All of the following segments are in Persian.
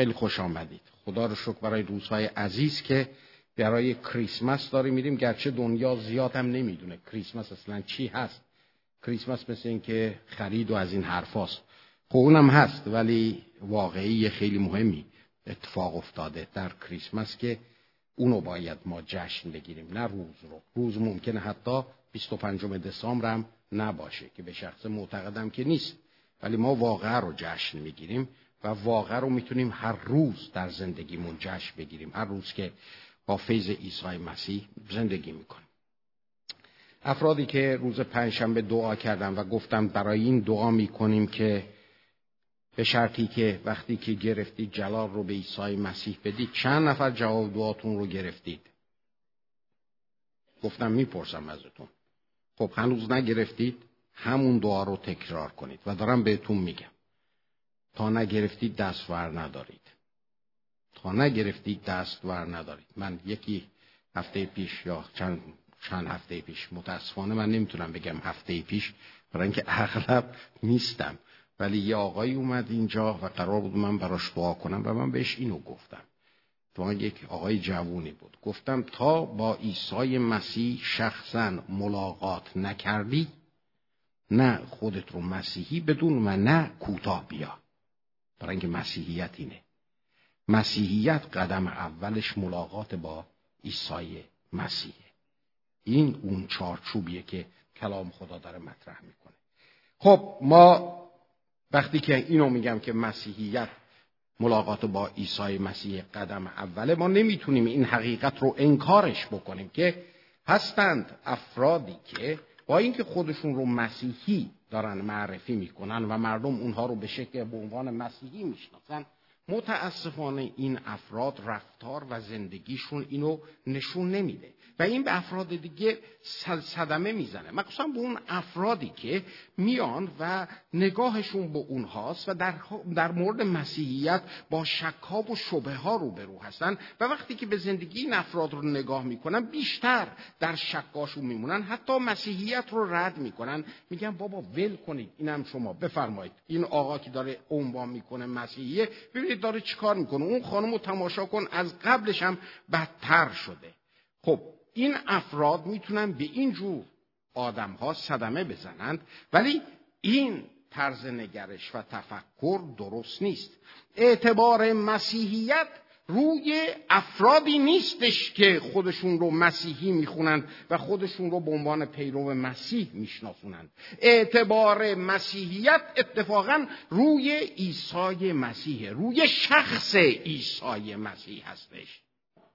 خیلی خوش آمدید. خدا رو شکر برای روزهای عزیز که برای کریسمس داریم میریم. گرچه دنیا زیاد هم نمی‌دونه کریسمس اصلا چی هست. کریسمس مثل این که خرید و از این حرفاست خب اونم هست ولی واقعی خیلی مهمی اتفاق افتاده در کریسمس که اونو باید ما جشن بگیریم. نه روز رو. روز ممکنه حتی 25 دسامبر هم نباشه که به شخص معتقدم که نیست. ولی ما واقعا رو جشن می‌گیریم. و واقعا رو می‌تونیم هر روز در زندگیمون جشن بگیریم. هر روز که با فیض عیسی مسیح زندگی می‌کنیم. افرادی که روز پنجشنبه دعا کردم و گفتم برای این دعا می‌کنیم که به شرطی که وقتی که گرفتید جلال رو به عیسی مسیح بدید چند نفر جواب دعاتون رو گرفتید؟ گفتم می‌پرسم ازتون. خب هنوز نگرفتید؟ همون دعا رو تکرار کنید و دارم بهتون میگم. تا نگرفتید دستور ندارید. تا نگرفتید دستور ندارید. من یکی هفته پیش یا چند, چند هفته پیش متاسفانه من نمی‌تونم بگم هفته پیش برای اینکه اغلب نیستم. ولی یه آقایی اومد اینجا و قرار بود من براش دعا کنم و من بهش اینو گفتم. تو یک آقای جوونی بود. گفتم تا با عیسی مسیح شخصا ملاقات نکردی نه خودت رو مسیحی بدون و نه کوتاه بیا. برای اینکه مسیحیت اینه. مسیحیت قدم اولش ملاقات با عیسی مسیحه این اون چارچوبیه که کلام خدا داره مطرح می‌کنه. خب ما وقتی که اینو میگم که مسیحیت ملاقات با عیسی مسیح قدم اوله ما نمی‌تونیم این حقیقت رو انکارش بکنیم که هستند افرادی که با اینکه خودشون رو مسیحی دارن معرفی می‌کنن و مردم اونها رو به شکل به عنوان مسیحی می‌شناسن. متاسفانه این افراد رفتار و زندگیشون اینو نشون نمیده. و این به افراد دیگه صدمه می‌زنه. مخصوصا به اون افرادی که میان و نگاهشون به اونهاست و در, در مورد مسیحیت با شکا و شبه ها روبرو هستن و وقتی که به زندگی این افراد رو نگاه می‌کنن بیشتر در شکاشون میمونن حتی مسیحیت رو رد می‌کنن. میگن بابا ول کنید اینم شما بفرمایید. این آقا که داره عنوان می‌کنه مسیحیه ببینید داره چیکار می‌کنه؟ اون خانم رو تماشا کن از قبلش هم بدتر شده. خب این افراد می‌تونن به این جور آدم ها صدمه بزنند ولی این طرز نگرش و تفکر درست نیست. اعتبار مسیحیت روی افرادی نیستش که خودشون رو مسیحی می‌خونند و خودشون رو به عنوان پیرو مسیح میشناسونند. اعتبار مسیحیت اتفاقا روی عیسی مسیحه روی شخص عیسی مسیح هستش.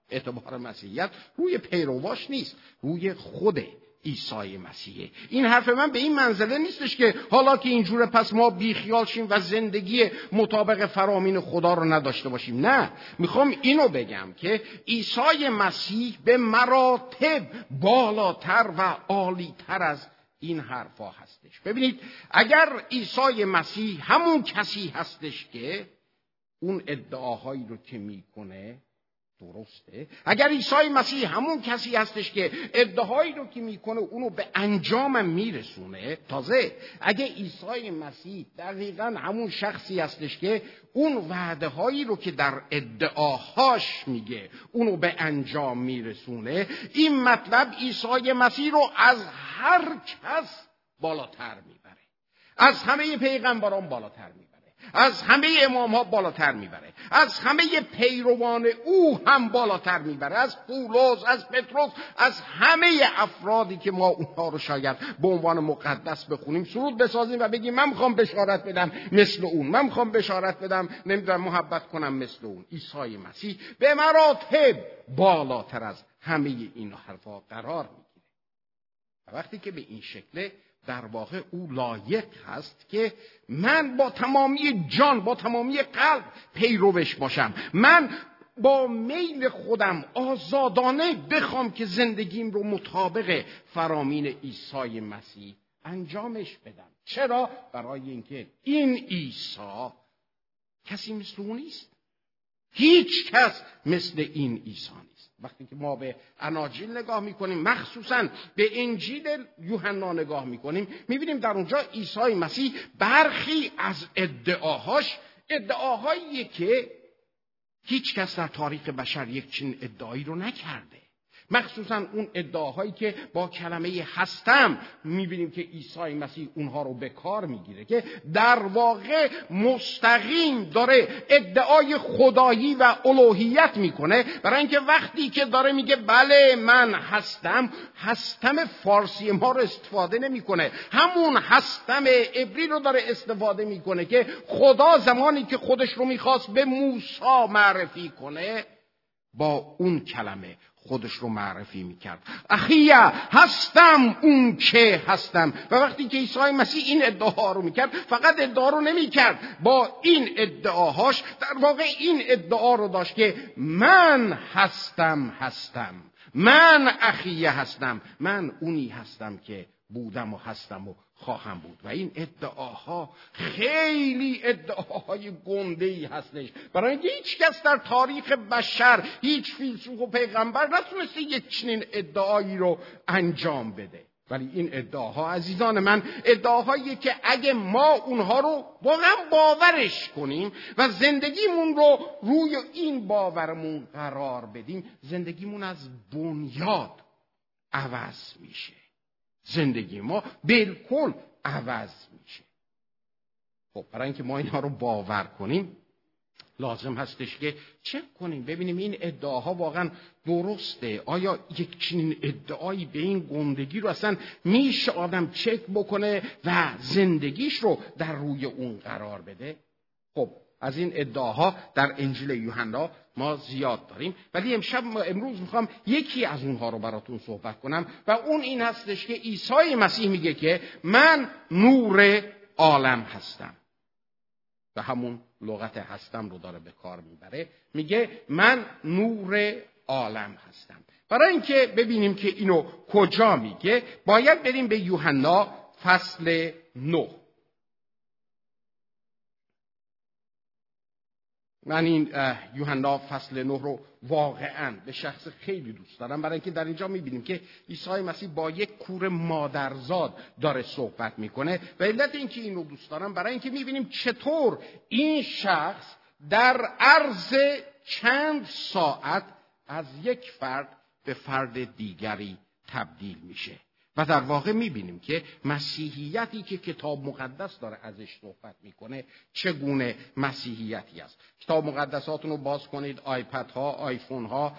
اعتبار مسیحیت روی پیرواش نیست روی خود عیسی مسیحه این حرف من به این منزله نیستش که حالا که اینجوره پس ما بیخیال شیم و زندگی مطابق فرامین خدا رو نداشته باشیم. نه. می‌خوام اینو بگم که عیسی مسیح به مراتب بالاتر و عالیتر از این حرفا هستش. ببینید اگر عیسی مسیح همون کسی هستش که اون ادعاهایی رو که می‌کنه درسته؟ اگر عیسی مسیح همون کسی هستش که ادعایی رو که می‌کنه اونو به انجامم میرسونه تازه اگه عیسی مسیح دقیقا همون شخصی هستش که اون وعده هایی رو که در ادعاهاش میگه اونو به انجام میرسونه این مطلب عیسی مسیح رو از هر کس بالاتر می‌بره. از همه پیغمبران بالاتر می‌بره. از همه امام ها بالاتر می‌بره. از همه پیروان او هم بالاتر می‌بره. از پولس از پتروس از همه افرادی که ما اونها رو شاید به عنوان مقدس بخونیم سرود بسازیم و بگیم من می‌خوام بشارت بدم مثل اون. من می‌خوام بشارت بدم نمی‌دونم محبت کنم مثل اون. عیسی مسیح به مراتب بالاتر از همه این حرفا قرار می‌گیره. وقتی که به این شکله در واقع او لایق هست که من با تمامی جان با تمامی قلب پیروش باشم. من با میل خودم آزادانه بخوام که زندگیم رو مطابق فرامین عیسی مسیح انجامش بدم. چرا؟ برای اینکه این عیسی کسی مثل او نیست. هیچ کس مثل این عیسی نیست. وقتی که ما به اناجیل نگاه می‌کنیم مخصوصا به انجیل یوحنا نگاه می‌کنیم می‌بینیم در اونجا عیسی مسیح برخی از ادعاهاش ادعاهایی که هیچ کس در تاریخ بشر یک چنین ادعایی رو نکرده. مخصوصا اون ادعاهایی که با کلمه هستم می‌بینیم که عیسی مسیح اونها رو به کار می‌گیره که در واقع مستقیم داره ادعای خدایی و الوهیت می‌کنه. برای اینکه وقتی که داره میگه بله من هستم هستم فارسی ما رو استفاده نمی‌کنه. همون هستم عبری رو داره استفاده می‌کنه که خدا زمانی که خودش رو می‌خواست به موسی معرفی کنه با اون کلمه. خودش رو معرفی می‌کرد. اخیه هستم اون که هستم. و وقتی که عیسی مسیح این ادعاها رو می‌کرد فقط ادعا رو نمی‌کرد. با این ادعاهاش در واقع این ادعا رو داشت که من هستم هستم. من اخیه هستم. من اونی هستم که بودم و هستم و خواهم بود. و این ادعاها خیلی ادعاهای گنده ای هستش. برای اینکه هیچ کس در تاریخ بشر هیچ فیلسوف و پیغمبر نتونسته یک چنین ادعایی رو انجام بده. ولی این ادعاها عزیزان من ادعاهایی که اگه ما اونها رو واقعا باورش کنیم و زندگیمون رو روی این باورمون قرار بدیم زندگیمون از بنیاد عوض میشه. زندگی ما بالکل عوض میشه. خب برای اینکه ما اینها رو باور کنیم لازم هستش که چک کنیم ببینیم این ادعاها واقعا درسته. آیا یک چنین ادعایی به این گندگی رو اصلا میشه آدم چک بکنه و زندگیش رو در روی اون قرار بده؟ خب از این ادعاها در انجیل یوحنا ما زیاد داریم. ولی امشب امروز می‌خوام یکی از اونها رو براتون صحبت کنم و اون این هستش که عیسی مسیح میگه که من نور عالم هستم. و همون لغت هستم رو داره به کار می‌بره. میگه من نور عالم هستم. برای اینکه ببینیم که اینو کجا میگه باید بریم به یوحنا فصل 9 من این یوحنا فصل نه رو واقعا به شخص خیلی دوست دارم. برای اینکه در اینجا می‌بینیم که عیسی مسیح با یک کور مادرزاد داره صحبت می‌کنه. و علت اینکه این رو دوست دارم برای اینکه می‌بینیم چطور این شخص در عرض چند ساعت از یک فرد به فرد دیگری تبدیل میشه. و در واقع می‌بینیم که مسیحیتی که کتاب مقدس داره ازش صحبت می‌کنه چگونه مسیحیتی است. کتاب مقدساتون رو باز کنید آیپد ها آیفون ها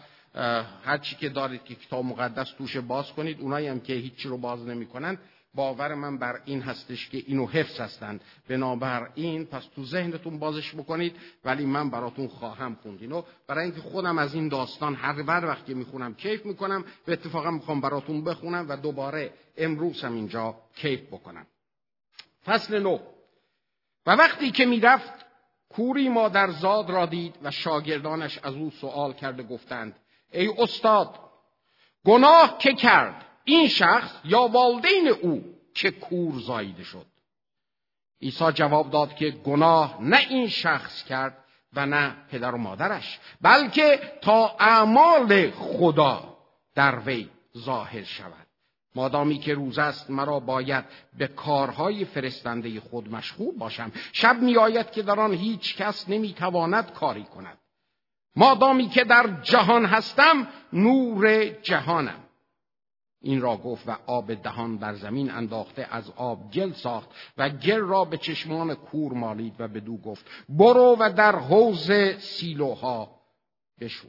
هر چی که دارید که کتاب مقدس توش باز کنید اونایی هم که هیچی رو باز نمی‌کنن باور من بر این هستش که اینو حفظ هستند. بنابراین پس تو ذهنتون بازش بکنید ولی من براتون خواهم خوند. اینو برای اینکه خودم از این داستان هر بر وقتی می‌خونم کیف می‌کنم و اتفاقا می‌خوام براتون بخونم و دوباره امروز هم اینجا کیف بکنم. فصل نو. و وقتی که می‌رفت کوری مادرزاد را دید و شاگردانش از او سوال کرده گفتند ای استاد گناه که کرد؟ این شخص یا والدین او که کور زایده شد. عیسی جواب داد که گناه نه این شخص کرد و نه پدر و مادرش بلکه تا اعمال خدا در وی ظاهر شود. مادامی که روز است مرا باید به کارهای فرستنده خود مشغول باشم. شب میآید که در آن هیچ کس نمی‌تواند کاری کند. مادامی که در جهان هستم نور جهانم. این را گفت و آب دهان بر زمین انداخته از آب گل ساخت و گل را به چشمان کور مالید و به دو گفت برو و در حوز سیلوها بشو.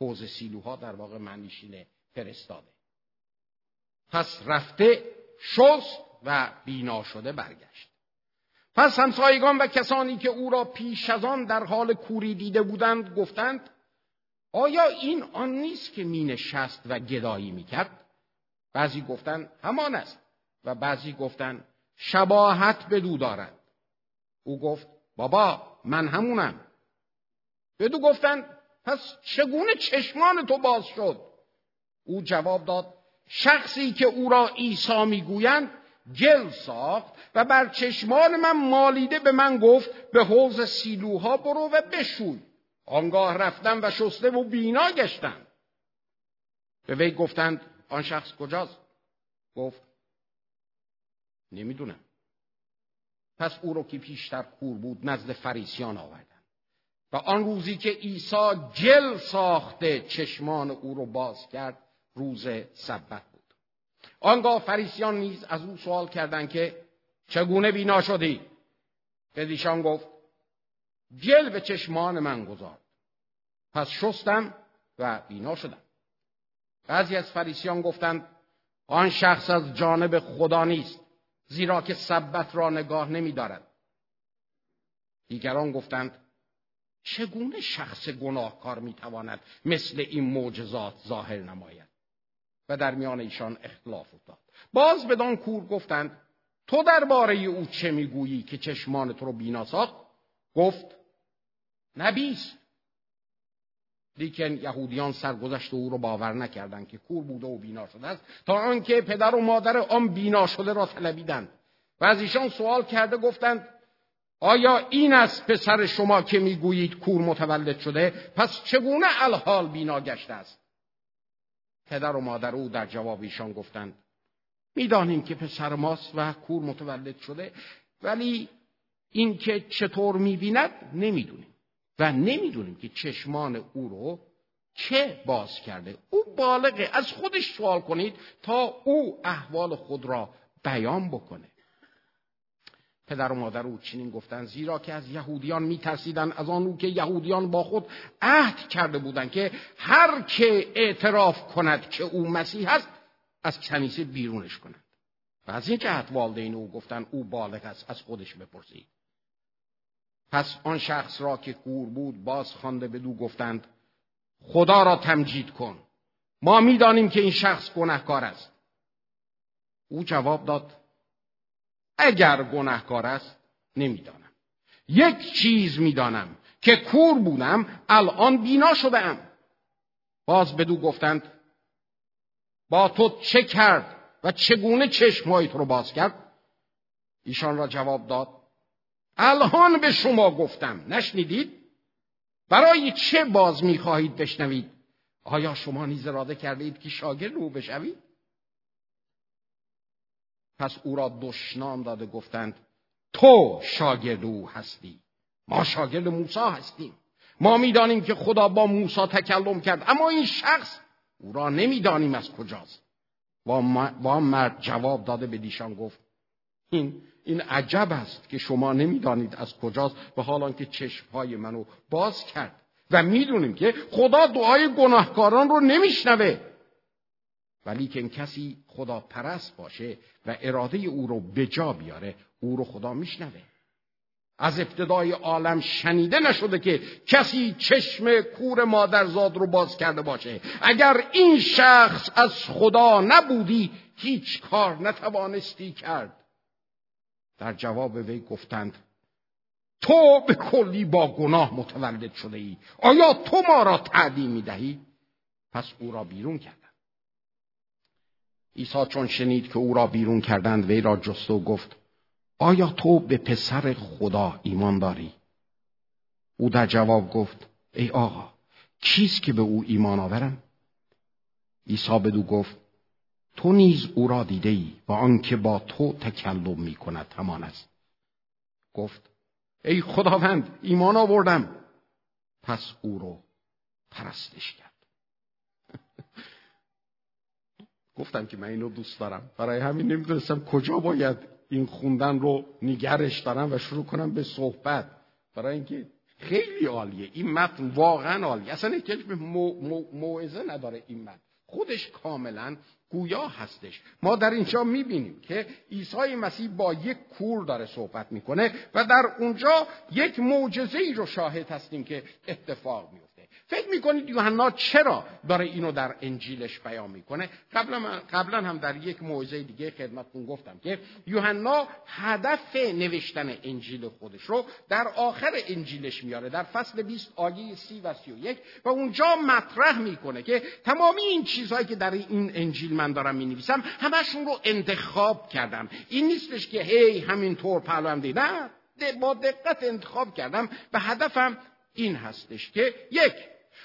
حوز سیلوها در واقع معنیشینه فرستاده. پس رفته شست و بینا شده برگشت. پس همسایگان و کسانی که او را پیش از آن در حال کوری دیده بودند گفتند آیا این آن نیست که مینشست و گدایی می‌کرد بعضی گفتن همان است و بعضی گفتن شباهت به دو دارد. او گفت بابا من همونم. بدو گفتن پس چگونه چشمان تو باز شد؟ او جواب داد شخصی که او را عیسی می‌گویند گل ساخت و بر چشمان من مالیده به من گفت به حوز سیلوها برو و بشوی. آنگاه رفتم و شسته و بینا گشتم. به وی گفتند آن شخص کجاست؟ گفت نمی‌دونم. پس او رو که پیشتر کور بود نزد فریسیان آوردن. و آن روزی که عیسی جل ساخته چشمان او رو باز کرد روز سبت بود. آنگاه فریسیان نیز از او سوال کردند که چگونه بینا شدی؟ بدیشان گفت جل به چشمان من گذارد پس شستم و بینا شدم. بعضی از فریسیان گفتند آن شخص از جانب خدا نیست زیرا که سبت را نگاه نمی دارد. دیگران گفتند چگونه شخص گناهکار می تواند مثل این معجزات ظاهر نماید؟ و در میان ایشان اختلاف افتاد. باز بدان کور گفتند تو درباره او چه می‌گویی که چشمان تو رو بینا ساخت؟ گفت نبیست لیکن یهودیان سرگذشت او رو باور نکردند که کور بوده و بینا شده است تا آنکه پدر و مادر آن بینا شده را طلبیدند. و از ایشان سوال کرده گفتند آیا این است پسر شما که می‌گویید کور متولد شده؟ پس چگونه الحال بینا گشته است؟ پدر و مادر او در جواب ایشان گفتند می‌دانیم که پسر ماست و کور متولد شده ولی اینکه چطور می‌بیند نمی‌دونیم. و نمی‌دونیم که چشمان او رو چه باز کرده. او بالغه. از خودش سوال کنید تا او احوال خود را بیان بکنه. پدر و مادر او چنین گفتند زیرا که از یهودیان میترسیدند از آن که یهودیان با خود عهد کرده بودند که هر که اعتراف کند که او مسیح است از کنیسه بیرونش کند. و از این جهت والدین او گفتند او بالغ است از خودش بپرسید. پس آن شخص را که کور بود باز خوانده بدو گفتند خدا را تمجید کن. ما می‌دانیم که این شخص گناهکار است. او جواب داد اگر گناهکار است نمی‌دانم. یک چیز می‌دانم که کور بودم الان بینا شدم باز بدو گفتند با تو چه کرد و چگونه چشمهایت رو باز کرد؟ ایشان را جواب داد الان به شما گفتم. نشنیدید؟ برای چه باز می‌خواهید بشنوید؟ آیا شما نیز اراده کردید که شاگرد او بشوید؟ پس او را دشنام داده گفتند تو شاگرد او هستی. ما شاگرد موسی هستیم. ما می‌دانیم که خدا با موسی تکلم کرد اما این شخص او را نمی‌دانیم از کجاست. و مرد جواب داده به دیشان گفت این این عجب است که شما نمی‌دانید از کجاست به حال آنکه چشمهای منو باز کرد. و می‌دونیم که خدا دعای گناهکاران رو نمیشنوه. ولی که کسی خدا پرست باشه و اراده او رو به جا بیاره او رو خدا میشنوه. از ابتدای عالم شنیده نشده که کسی چشم کور مادرزاد رو باز کرده باشه. اگر این شخص از خدا نبودی هیچ کار نتوانستی کرد. در جواب وی گفتند تو به کلی با گناه متولد شده ای آیا تو ما را تعدیم می دهی؟ پس او را بیرون کردند عیسی چون شنید که او را بیرون کردند وی را جست و گفت آیا تو به پسر خدا ایمان داری؟ او در جواب گفت ای آقا کیست که به او ایمان آورم؟ عیسی بدو گفت تو نیز او را دیده ای و آنکه با تو تکلم می کند همان است. گفت ای خداوند ایمان آوردم. پس او رو پرستش کرد. گفتم که من اینو دوست دارم. برای همین نمی‌دونستم کجا باید این خوندن رو نگرش دارم و شروع کنم به صحبت. برای اینکه خیلی عالیه. این متن واقعا عالیه. اصلا احتیاج به موعظه نداره این متن. خودش کاملا گویا هستش. ما در اینجا می‌بینیم که عیسی مسیح با یک کور داره صحبت می‌کنه و در اونجا یک معجزه ای رو شاهد هستیم که اتفاق میفته فکر می‌کنید یوحنا چرا داره اینو در انجیلش بیان می‌کنه؟ قبلا, قبلا هم در یک موعظه دیگه خدمتتون گفتم که یوحنا هدف نوشتن انجیل خودش رو در آخر انجیلش میاره در فصل 20 آیه 30 و 31 و اونجا مطرح می‌کنه که تمامی این چیزهایی که در این انجیل من دارم می‌نویسم همشون رو انتخاب کردم. این نیستش که هی همینطور پهلوام نه با دقت انتخاب کردم. و هدفم این هستش که یک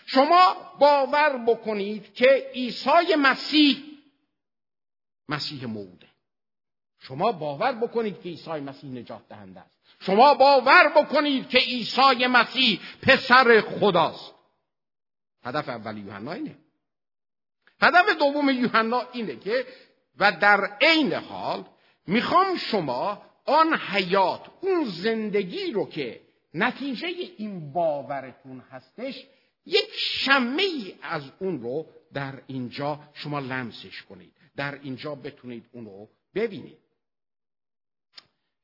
شما باور بکنید که عیسی مسیح مسیح موعوده. شما باور بکنید که عیسی مسیح نجات دهنده است. شما باور بکنید که عیسی مسیح پسر خداست. هدف اول یوحنا اینه. هدف دوم یوحنا اینه که و در عین حال می‌خوام شما آن حیات اون زندگی رو که نتیجه این باورتون هستش یک شمه ای از اون رو در اینجا شما لمسش کنید. در اینجا بتونید اون رو ببینید.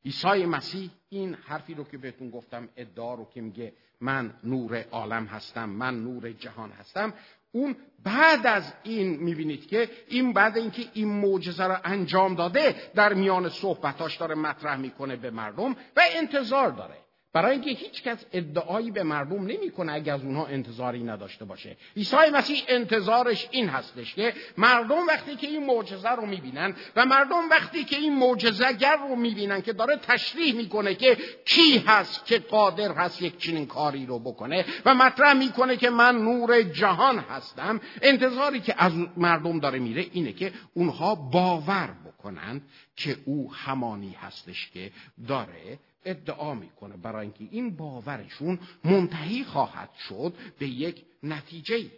عیسی مسیح این حرفی رو که بهتون گفتم ادعا رو که میگه من نور عالم هستم من نور جهان هستم. اون بعد از این می‌بینید که این بعد اینکه این معجزه رو انجام داده در میان صحبتاش داره مطرح می‌کنه به مردم و انتظار داره. برای اینکه هیچ کس ادعایی به مردم نمی‌کنه اگر از اونها انتظاری نداشته باشه. عیسی مسیح انتظارش این هستش که مردم وقتی که این معجزه رو می‌بینن و مردم وقتی که این معجزهگر رو می‌بینن که داره تشریح می‌کنه که کی هست که قادر هست یک چنین کاری رو بکنه و مطرح می‌کنه که من نور جهان هستم انتظاری که از مردم داره میره اینه که اونها باور بکنند که او همانی هستش که داره ادعا می‌کنه. برای اینکه این باورشون منتهی خواهد شد به یک نتیجه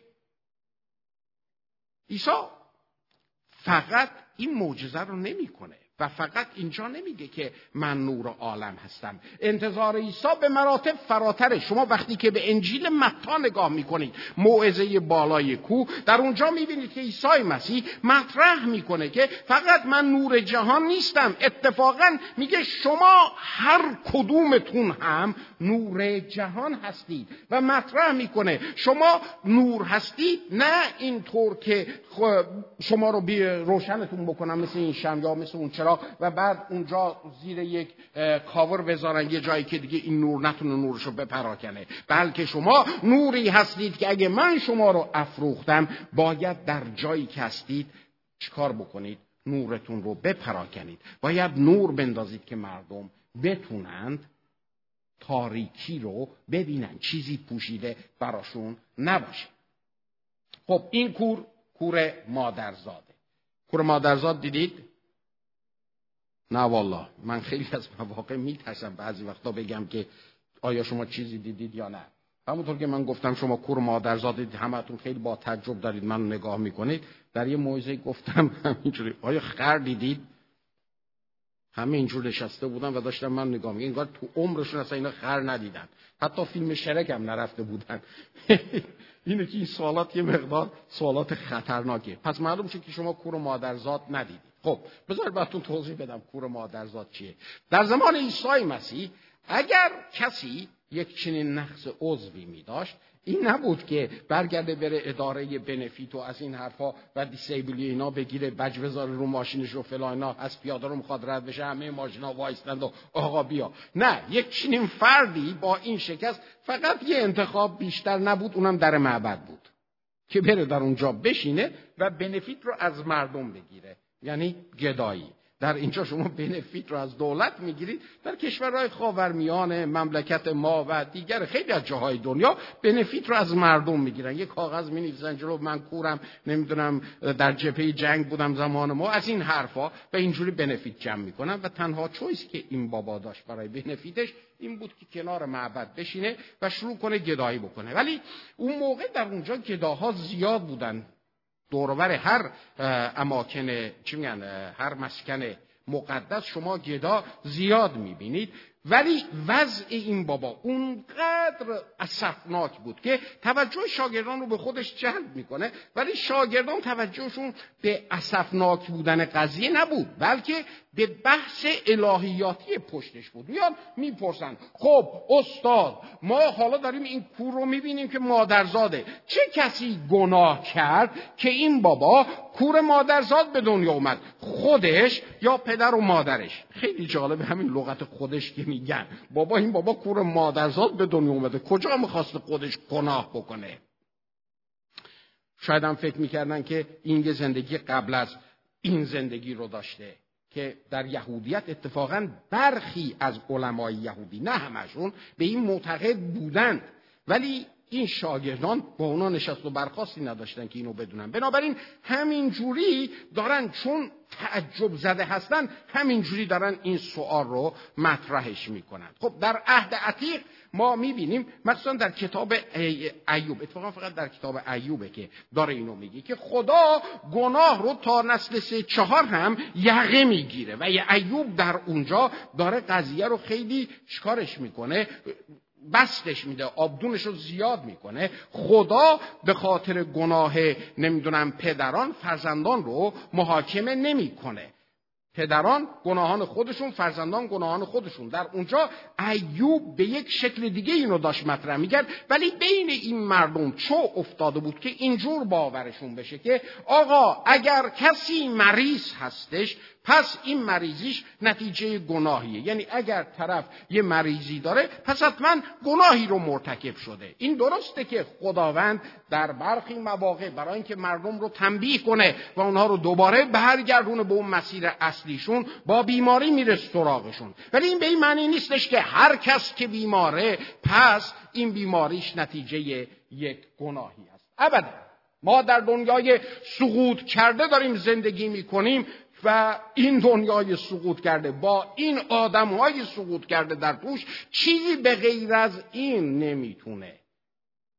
عیسی فقط این معجزه رو نمی‌کنه. و فقط اینجا نمیگه که من نور عالم هستم. انتظار عیسی به مراتب فراتره. شما وقتی که به انجیل متا نگاه می‌کنید موعظه بالای کو در اونجا می‌بینید که عیسی مسیح مطرح می‌کنه که فقط من نور جهان نیستم. اتفاقا میگه شما هر کدومتون هم نور جهان هستید و مطرح می‌کنه. شما نور هستید نه اینطور که شما رو روشنتون بکنم مثل این شم یا مثل اون چرا و بعد اونجا زیر یک کاور بذارن یه جایی که دیگه این نور نتونه نورشو بپراکنه. بلکه شما نوری هستید که اگه من شما رو افروختم باید در جایی که هستید چیکار بکنید؟ نورتون رو بپراکنید. باید نور بندازید که مردم بتونند تاریکی رو ببینن. چیزی پوشیده براشون نباشه. خب این کور کور مادرزاده. کور مادرزاد دیدید؟ نه والا من خیلی از مواقع میترسم بعضی وقتا بگم که آیا شما چیزی دیدید یا نه. همونطور که من گفتم شما کور مادرزاد دیدید همتون خیلی با تجرب دارید من نگاه می‌کنید. در یه موعظه گفتم همینجوری آیا خر دیدید؟ همه اینجور نشسته بودن و داشتم من نگاه می‌کنم انگار تو عمرشون اصلا اینا خر ندیدن. حتی فیلم شرک هم نرفته بودن. اینه که این سوالات یه مقدار سوالات خطرناکه پس معلوم شد که شما کور مادرزاد ندیدید. خب بذار براتون توضیح بدم کور مادرزاد چیه. در زمان عیسی مسیح اگر کسی یک چنین نقص عضوی می داشت این نبود که برگرده بره اداره benefit و از این حرفا و disability اینا بگیره بج بذاره رو ماشینش و فلان اینا از پیاده رو می‌خواد رد بشه همه ماشینا وایستند و آقا بیا. نه یک چنین فردی با این شکست فقط یه انتخاب بیشتر نبود اونم در معبد بود که بره در اونجا بشینه و بنفیت رو از مردم بگیره. یعنی گدایی. در اینجا شما بنفیت رو از دولت می‌گیرید در کشورهای خاورمیانه مملکت ما و دیگر خیلی از جاهای دنیا بنفیت رو از مردم می‌گیرن. یه کاغذ می‌نویسن جلو من کورم نمی‌دونم در جبهه جنگ بودم زمان ما. از این حرفا و اینجوری بنفیت جمع می‌کنن و تنها چویس که این بابا داشت برای بنفیتش این بود که کنار معبد بشینه و شروع کنه گدایی بکنه. ولی اون موقع در اونجا گداها زیاد بودن. دورور هر اماکن چی میگن هر مسکن مقدس شما گدا زیاد می‌بینید. ولی وضع این بابا اونقدر اصفناک بود که توجه شاگردان رو به خودش جلب می‌کنه ولی شاگردان توجهشون به اصفناک بودن قضیه نبود بلکه به بحث الهیاتی پشتش بود. میان می‌پرسن خب استاد ما حالا داریم این کور رو می‌بینیم که مادرزاده. چه کسی گناه کرد که این بابا کور مادرزاد به دنیا اومد؟ خودش یا پدر و مادرش؟ خیلی جالب همین لغت خودش که میگن. بابا این بابا کور مادرزاد به دنیا اومده. کجا می‌خواست خودش گناه بکنه؟ شاید هم فکر می‌کردن که این یه زندگی قبل از این زندگی رو داشته که در یهودیت اتفاقا برخی از علمای یهودی نه همشون به این معتقد بودند. ولی این شاگردان با اونا نشست و برخواستی نداشتن که اینو بدونن. بنابراین همین جوری دارن چون تعجب زده هستن همین جوری دارن این سوال رو مطرحش می‌کنن. خب در عهد عتیق ما می‌بینیم مثلا در کتاب ایوب اتفاقا فقط در کتاب ایوبه که داره اینو میگه که خدا گناه رو تا نسل سه چهار هم یقه می‌گیره و ایوب در اونجا داره قضیه رو خیلی چکارش می‌کنه؟ بستش میده آبدونش رو زیاد می‌کنه. خدا به خاطر گناه نمی‌دونم پدران فرزندان رو محاکمه نمی‌کنه. پدران گناهان خودشون فرزندان گناهان خودشون. در اونجا ایوب به یک شکل دیگه اینو داشت مطرح می‌کرد. ولی بین این مردم چو افتاده بود که اینجور باورشون بشه که آقا اگر کسی مریض هستش پس این مریضیش نتیجه گناهیه. یعنی اگر طرف یه مریضی داره پس حتما گناهی رو مرتکب شده. این درسته که خداوند در برخی مواقع برای اینکه مردم رو تنبیه کنه و اونها رو دوباره برگردونه به اون مسیر اصلیشون با بیماری میره سراغشون. ولی این به این معنی نیستش که هر کس که بیماره پس این بیماریش نتیجه یک گناهی است. ابدا ما در دنیای سقوط کرده داریم زندگی می‌کنیم. و این دنیای سقوط کرده. با این آدم های سقوط کرده در توش چیزی به غیر از این نمی‌تونه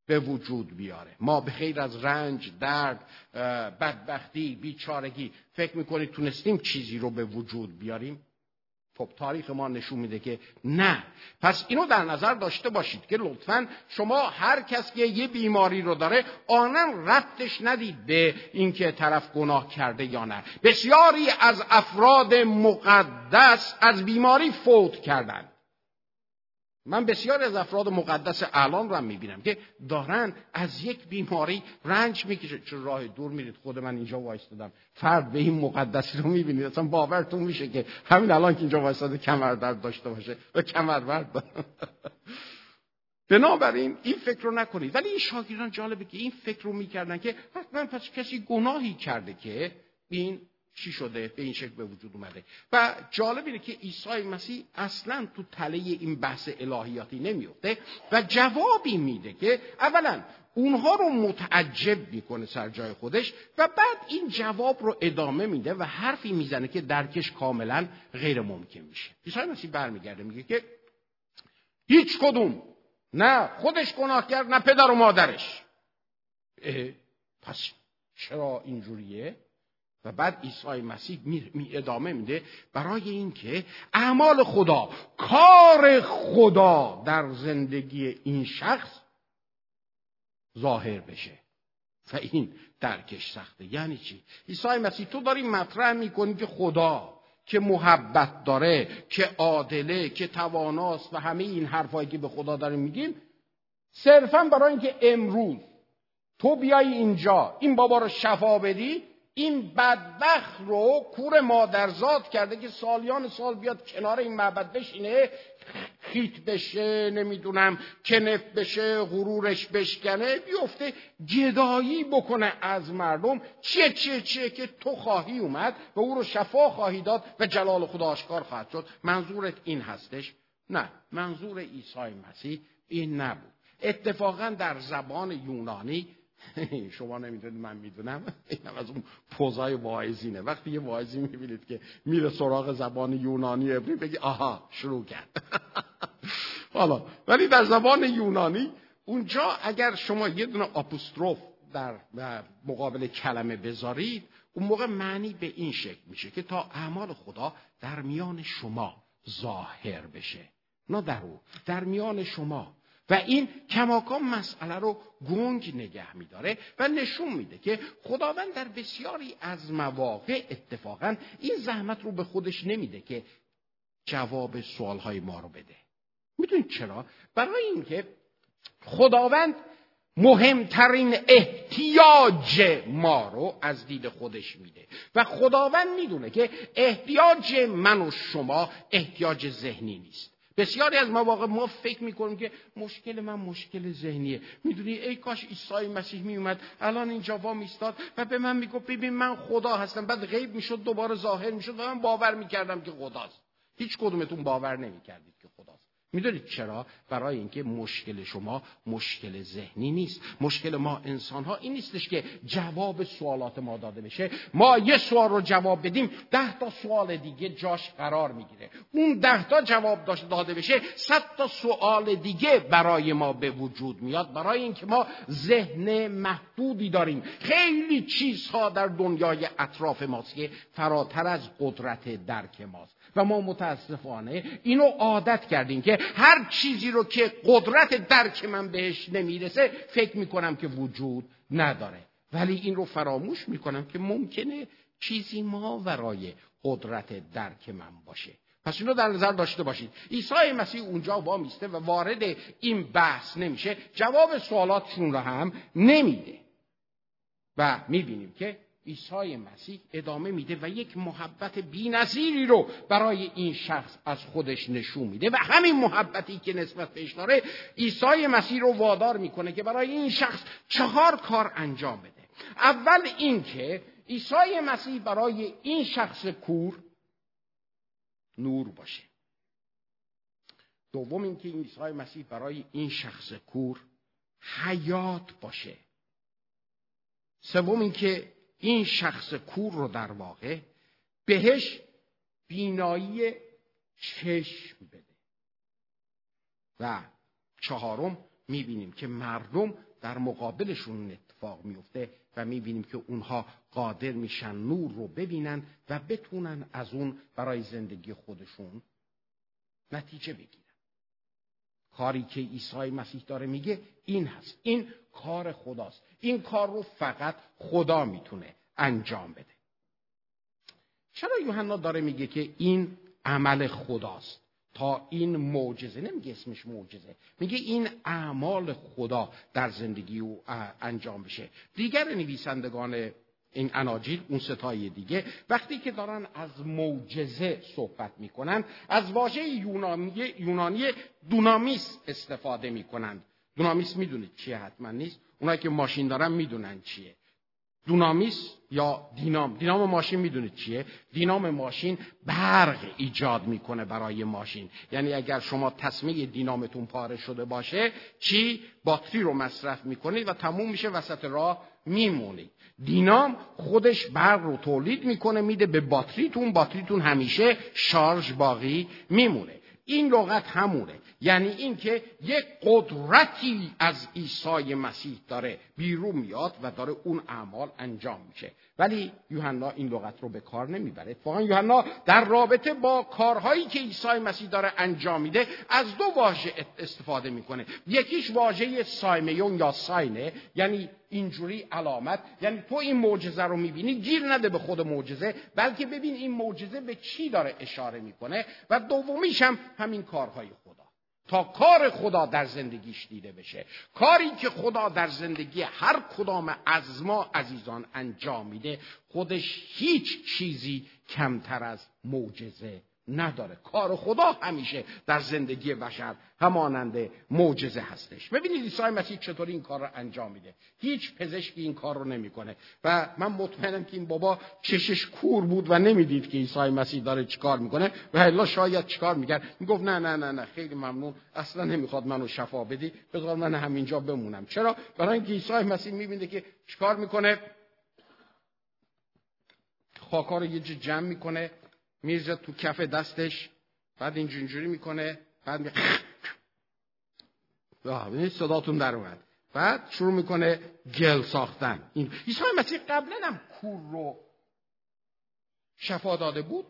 به وجود بیاره. ما به غیر از رنج درد بدبختی بیچارگی فکر می‌کنید تونستیم چیزی رو به وجود بیاریم؟ خب تاریخ ما نشون میده که نه. پس اینو در نظر داشته باشید که لطفا شما هر کس که یه بیماری رو داره آنم ربطش ندید به اینکه طرف گناه کرده یا نه. بسیاری از افراد مقدس از بیماری فوت کردند. من بسیاری از افراد مقدس الان رو هم می‌بینم که دارن از یک بیماری رنج می‌کشه. چون راه دور میرید؟ خود من اینجا وایستادم. فرد به این مقدسی رو می‌بینید. اصلا باورتون میشه که همین الان که اینجا وایستاده کمر درد داشته باشه و کمر درد بنابراین این فکر رو نکنید. ولی این شاگردان جالبه که این فکر رو می‌کردن که حتما پس کسی گناهی کرده که این چی شده به این شکل به وجود اومده. و جالب اینه که عیسی مسیح اصلا تو تله این بحث الهیاتی نمیفته و جوابی میده که اولا اونها رو متعجب می‌کنه سر جای خودش و بعد این جواب رو ادامه میده و حرفی می‌زنه که درکش کاملا غیر ممکن میشه. عیسی مسیح برمیگرده میگه که هیچ کدوم نه خودش گناه کرد نه پدر و مادرش. پس چرا اینجوریه؟ و بعد عیسی مسیح می ادامه میده برای اینکه اعمال خدا کار خدا در زندگی این شخص ظاهر بشه. و این درکش سخته. یعنی چی؟ عیسی مسیح تو داری مطرح می‌کنی که خدا که محبت داره که عادله که تواناست و همه این حرفایی که به خدا داریم میگیم صرفا برای اینکه امروز تو بیای اینجا این بابا رو شفا بدی این بدبخت رو کور مادرزاد کرده که سالیان سال بیاد کنار این معبد بشینه خیت بشه نمی‌دونم کنف بشه غرورش بشکنه بیفته گدایی بکنه از مردم. چیه چیه چیه که تو خواهی اومد و او رو شفا خواهی داد و جلال خدا آشکار خواهد شد. منظورت این هستش؟ نه منظور عیسی مسیح این نبود. اتفاقا در زبان یونانی شما نمی‌دونید من می‌دونم. اینم از اون پوزای واعظینه. وقتی یه واعظی می‌بینید که میره سراغ زبان یونانی عبری بگی آها شروع کرد. حالا ولی در زبان یونانی اونجا اگر شما یه دونه آپوستروف در مقابل کلمه بذارید اون موقع معنی به این شکل میشه که تا اعمال خدا در میان شما ظاهر بشه. نه در او در میان شما. و این کماکان مسئله رو گنگ نگه میداره و نشون میده که خداوند در بسیاری از مواقع اتفاقا این زحمت رو به خودش نمیده که جواب سوالهای ما رو بده می‌دونید چرا؟ برای اینکه خداوند مهمترین احتیاج ما رو از دید خودش میده و خداوند می‌دونه که احتیاج من و شما احتیاج ذهنی نیست بسیاری از مواقع ما فکر می‌کنیم که مشکل من مشکل ذهنیه. می‌دونی؟ ای کاش عیسی مسیح میومد الان اینجا وا میستاد و به من می‌گفت ببین من خدا هستم. بعد غیب می‌شد دوباره ظاهر می‌شد و من باور می‌کردم که خداست. هیچ کدومتون باور نمی‌کردید که خداست. می‌دونید چرا؟ برای اینکه مشکل شما مشکل ذهنی نیست. مشکل ما انسان ها این نیستش که جواب سوالات ما داده بشه. ما یه سوال رو جواب بدیم ده تا سوال دیگه جاش قرار می‌گیره. اون ده تا جواب داده بشه صد تا سوال دیگه برای ما به وجود میاد. برای اینکه ما ذهن محدودی داریم. خیلی چیزها در دنیای اطراف ماست که فراتر از قدرت درک ماست. و ما متاسفانه اینو عادت کردیم که هر چیزی رو که قدرت درک من بهش نمی‌رسه فکر می‌کنم که وجود نداره. ولی این رو فراموش می‌کنم که ممکنه چیزی ما ورای قدرت درک من باشه. پس اینو در نظر داشته باشید. عیسی مسیح اونجا با میسته و وارد این بحث نمیشه. جواب سوالاتشون رو هم نمیده. و می‌بینیم که عیسی مسیح ادامه میده و یک محبت بینظیری رو برای این شخص از خودش نشون میده و همین محبتی که نسبت بهش داره عیسی مسیح رو وادار می‌کنه که برای این شخص چهار کار انجام بده. اول اینکه عیسی مسیح برای این شخص کور نور باشه. دوم اینکه عیسی مسیح برای این شخص کور حیات باشه. سوم اینکه این شخص کور رو در واقع بهش بینایی چشم بده. و چهارم می‌بینیم که مردم در مقابلشون اتفاق میفته و می‌بینیم که اونها قادر میشن نور رو ببینن و بتونن از اون برای زندگی خودشون نتیجه بگیرن. کاری که عیسی مسیح داره میگه این هست. این کار خداست. این کار رو فقط خدا می‌تونه انجام بده. چرا یوحنا داره میگه که این عمل خداست؟ تا این معجزه نمیگه اسمش معجزه. میگه این اعمال خدا در زندگی او انجام بشه. دیگر نویسندگان این اناجیل اون ستای دیگه وقتی که دارن از معجزه صحبت می‌کنن از واژه یونانی یونانی دونامیس استفاده می‌کنند. دونامیس می‌دونید چیه؟ حتما نیست. اونایی که ماشین دارن می‌دونن چیه. دونامیس یا دینام. دینام ماشین می‌دونید چیه؟ دینام ماشین برق ایجاد می‌کنه برای ماشین. یعنی اگر شما تصمیه دینامتون پاره شده باشه چی؟ باتری رو مصرف می‌کنید و تموم میشه وسط راه میمونید دینام خودش برق رو تولید می‌کنه میده به باتریتون. باتریتون همیشه شارژ باقی میمونه. این لغت همونه. یعنی اینکه یک قدرتی از عیسی مسیح داره بیرون میاد و داره اون اعمال انجام میشه. ولی یوحنا این لغت رو به کار نمی‌بره. اتفاقا یوحنا در رابطه با کارهایی که عیسی مسیح داره انجام میده از دو واژه استفاده می‌کنه. یکیش واژه سایمیون یا ساینه یعنی اینجوری علامت یعنی تو این معجزه رو می‌بینی گیر نده به خود معجزه بلکه ببین این معجزه به چی داره اشاره می‌کنه و دومیش هم همین کارهای خدا. تا کار خدا در زندگیش دیده بشه. کاری که خدا در زندگی هر کدام از ما عزیزان انجام میده خودش هیچ چیزی کمتر از معجزه نداره. کار خدا همیشه در زندگی بشر همانند معجزه هستش. ببینید عیسی مسیح چطور این کار رو انجام میده. هیچ پزشکی این کار رو نمی‌کنه. و من مطمئنم که این بابا چشش کور بود و نمی‌دید که عیسی مسیح داره چیکار می‌کنه. و الا شاید چیکار می‌کرد. می‌گفت نه نه نه نه. خیلی ممنون. اصلا نمی‌خواد منو شفا بدی. بذار من همینجا بمونم. چرا؟ برای اینکه عیسی مسیح می‌بینه که چیکار می‌کنه. خاکا رو یه جمع می‌کنه. میرزه تو کف دستش بعد اینجوری می‌کنه بعد می صداتون در اومد. بعد شروع می‌کنه گل ساختن. این عیسی مسیح قبلا هم کور رو شفا داده بود.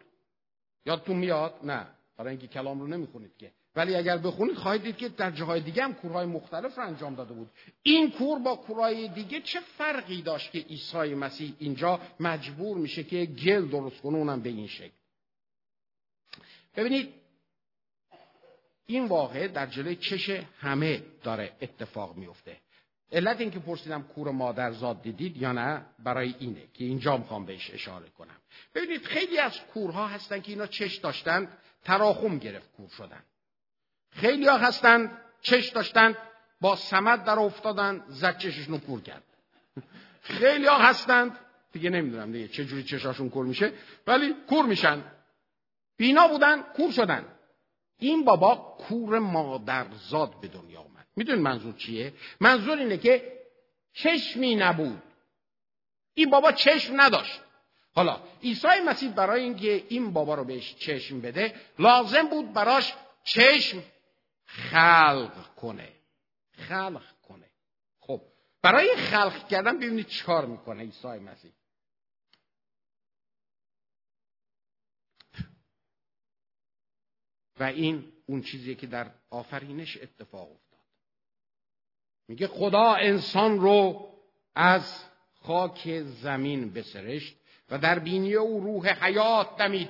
یادتون میاد؟ نه. برای اینکه کلام رو نمی‌خونید که. ولی اگر بخونید خواهید دید که در جاهای دیگه هم کورهای مختلف رو انجام داده بود. این کور با کورهای دیگه چه فرقی داشت که عیسی مسیح اینجا مجبور میشه که گل درست کنه؟ اونم به این شکل. ببینید این واقعه در جلوی چش همه داره اتفاق میفته. علت اینکه پرسیدم کور مادرزاد دیدید یا نه برای اینه که اینجا می‌خوام بهش اشاره کنم. ببینید خیلی از کورها هستن که اینا چش داشتن تراخم گرفت کور شدن. خیلی ها هستن چش داشتن با سمت در افتادن زد چششون کور کرد. خیلی ها هستند دیگه نمی‌دونم دیگه چه جوری چشاشون کور میشه ولی کور میشن. بینا بودن کور شدن. این بابا کور مادرزاد به دنیا آمد میدون منظور چیه؟ منظور اینه که چشمی نبود. این بابا چشم نداشت. حالا عیسی مسیح برای اینکه این بابا رو بهش چشم بده لازم بود براش چشم خلق کنه. خلق کنه. خب برای خلق کردن ببینید چیکار می‌کنه عیسی مسیح. و این اون چیزیه که در آفرینش اتفاق افتاد. میگه خدا انسان رو از خاک زمین بسرشت و در بینی او روح حیات دمید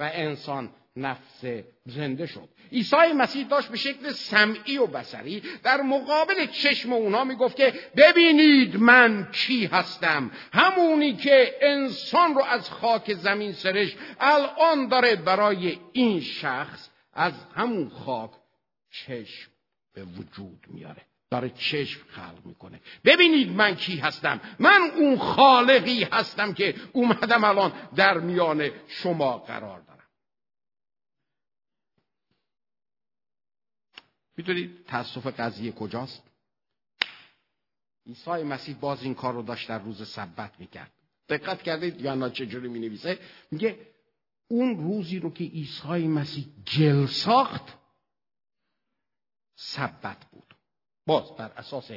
و انسان نفس زنده شد. عیسی مسیح داشت به شکل سمعی و بسری در مقابل چشم اونا می‌گفت که ببینید من کی هستم. همونی که انسان رو از خاک زمین سرش الان داره برای این شخص از همون خاک چشم به وجود میاره. داره چشم خلق می‌کنه. ببینید من کی هستم. من اون خالقی هستم که اومدم الان در میان شما قرار دارم. می‌دونید تاسف قضیه کجاست؟ عیسی مسیح باز این کار رو داشت در روز سبت می‌کرد. دقت کردید یا چجوری می نویسه میگه اون روزی رو که عیسی مسیح گل ساخت سبت بود. باز بر اساس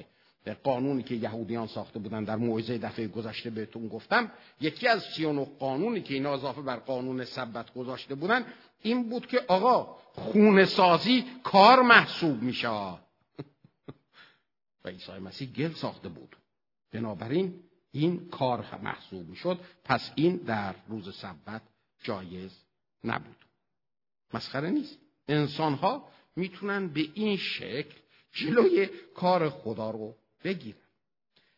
قانونی که یهودیان ساخته بودن در موعظه دفعه گذشته بهتون گفتم یکی از 39 قانونی که اینا اضافه بر قانون سبت گذاشته بودن این بود که آقا خونه سازی کار محسوب میشه. و عیسی مسیح گل ساخته بود. بنابراین این کار محسوب می‌شد. پس این در روز سبت جایز نبود. مسخره نیست. انسان ها می‌تونن به این شکل جلوی کار خدا رو بگیرن.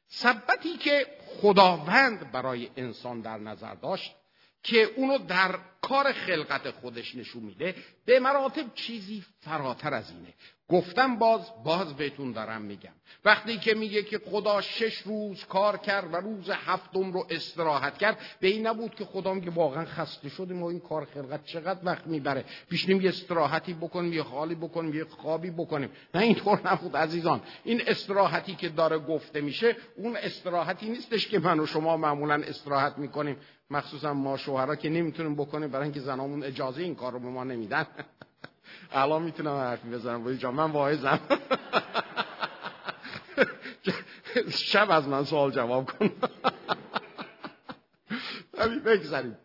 سبتی که خداوند برای انسان در نظر داشت که اونو در کار خلقت خودش نشون میده به مراتب چیزی فراتر از اینه. گفتم باز باز بهتون دارم میگم. وقتی که میگه که خدا شش روز کار کرد و روز هفتم رو استراحت کرد به این نبود که خدا که واقعا خسته شدیم و این کار خلقت چقدر وقت می‌بره. پیشنیم یه استراحتی بکنیم یه خالی بکنیم یه خوابی بکنیم. نه اینطور نبود عزیزان. این استراحتی که داره گفته میشه اون استراحتی نیستش که من و شما معمولا استراحت می‌کنیم. مخصوصا ما شوهرها که نمی‌تونیم بکنیم برای اینکه زنامون اجازه این کار رو به ما نمیدن. الان می‌تونم حرفی بزنم بودی جان من واعظم. شب از من سوال جواب کن. بگذاریم.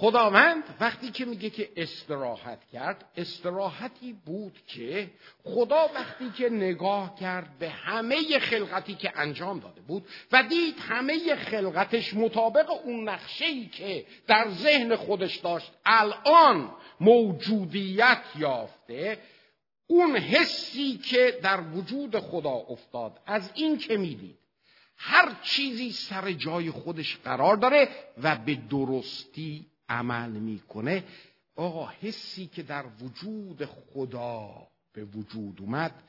خداوند وقتی که میگه که استراحت کرد استراحتی بود که خدا وقتی که نگاه کرد به همه خلقتی که انجام داده بود و دید همه خلقتش مطابق اون نقشه‌ای که در ذهن خودش داشت الان موجودیت یافته اون حسی که در وجود خدا افتاد از این که می‌دید. هر چیزی سر جای خودش قرار داره و به درستی عمل می‌کنه آقا حسی که در وجود خدا به وجود اومد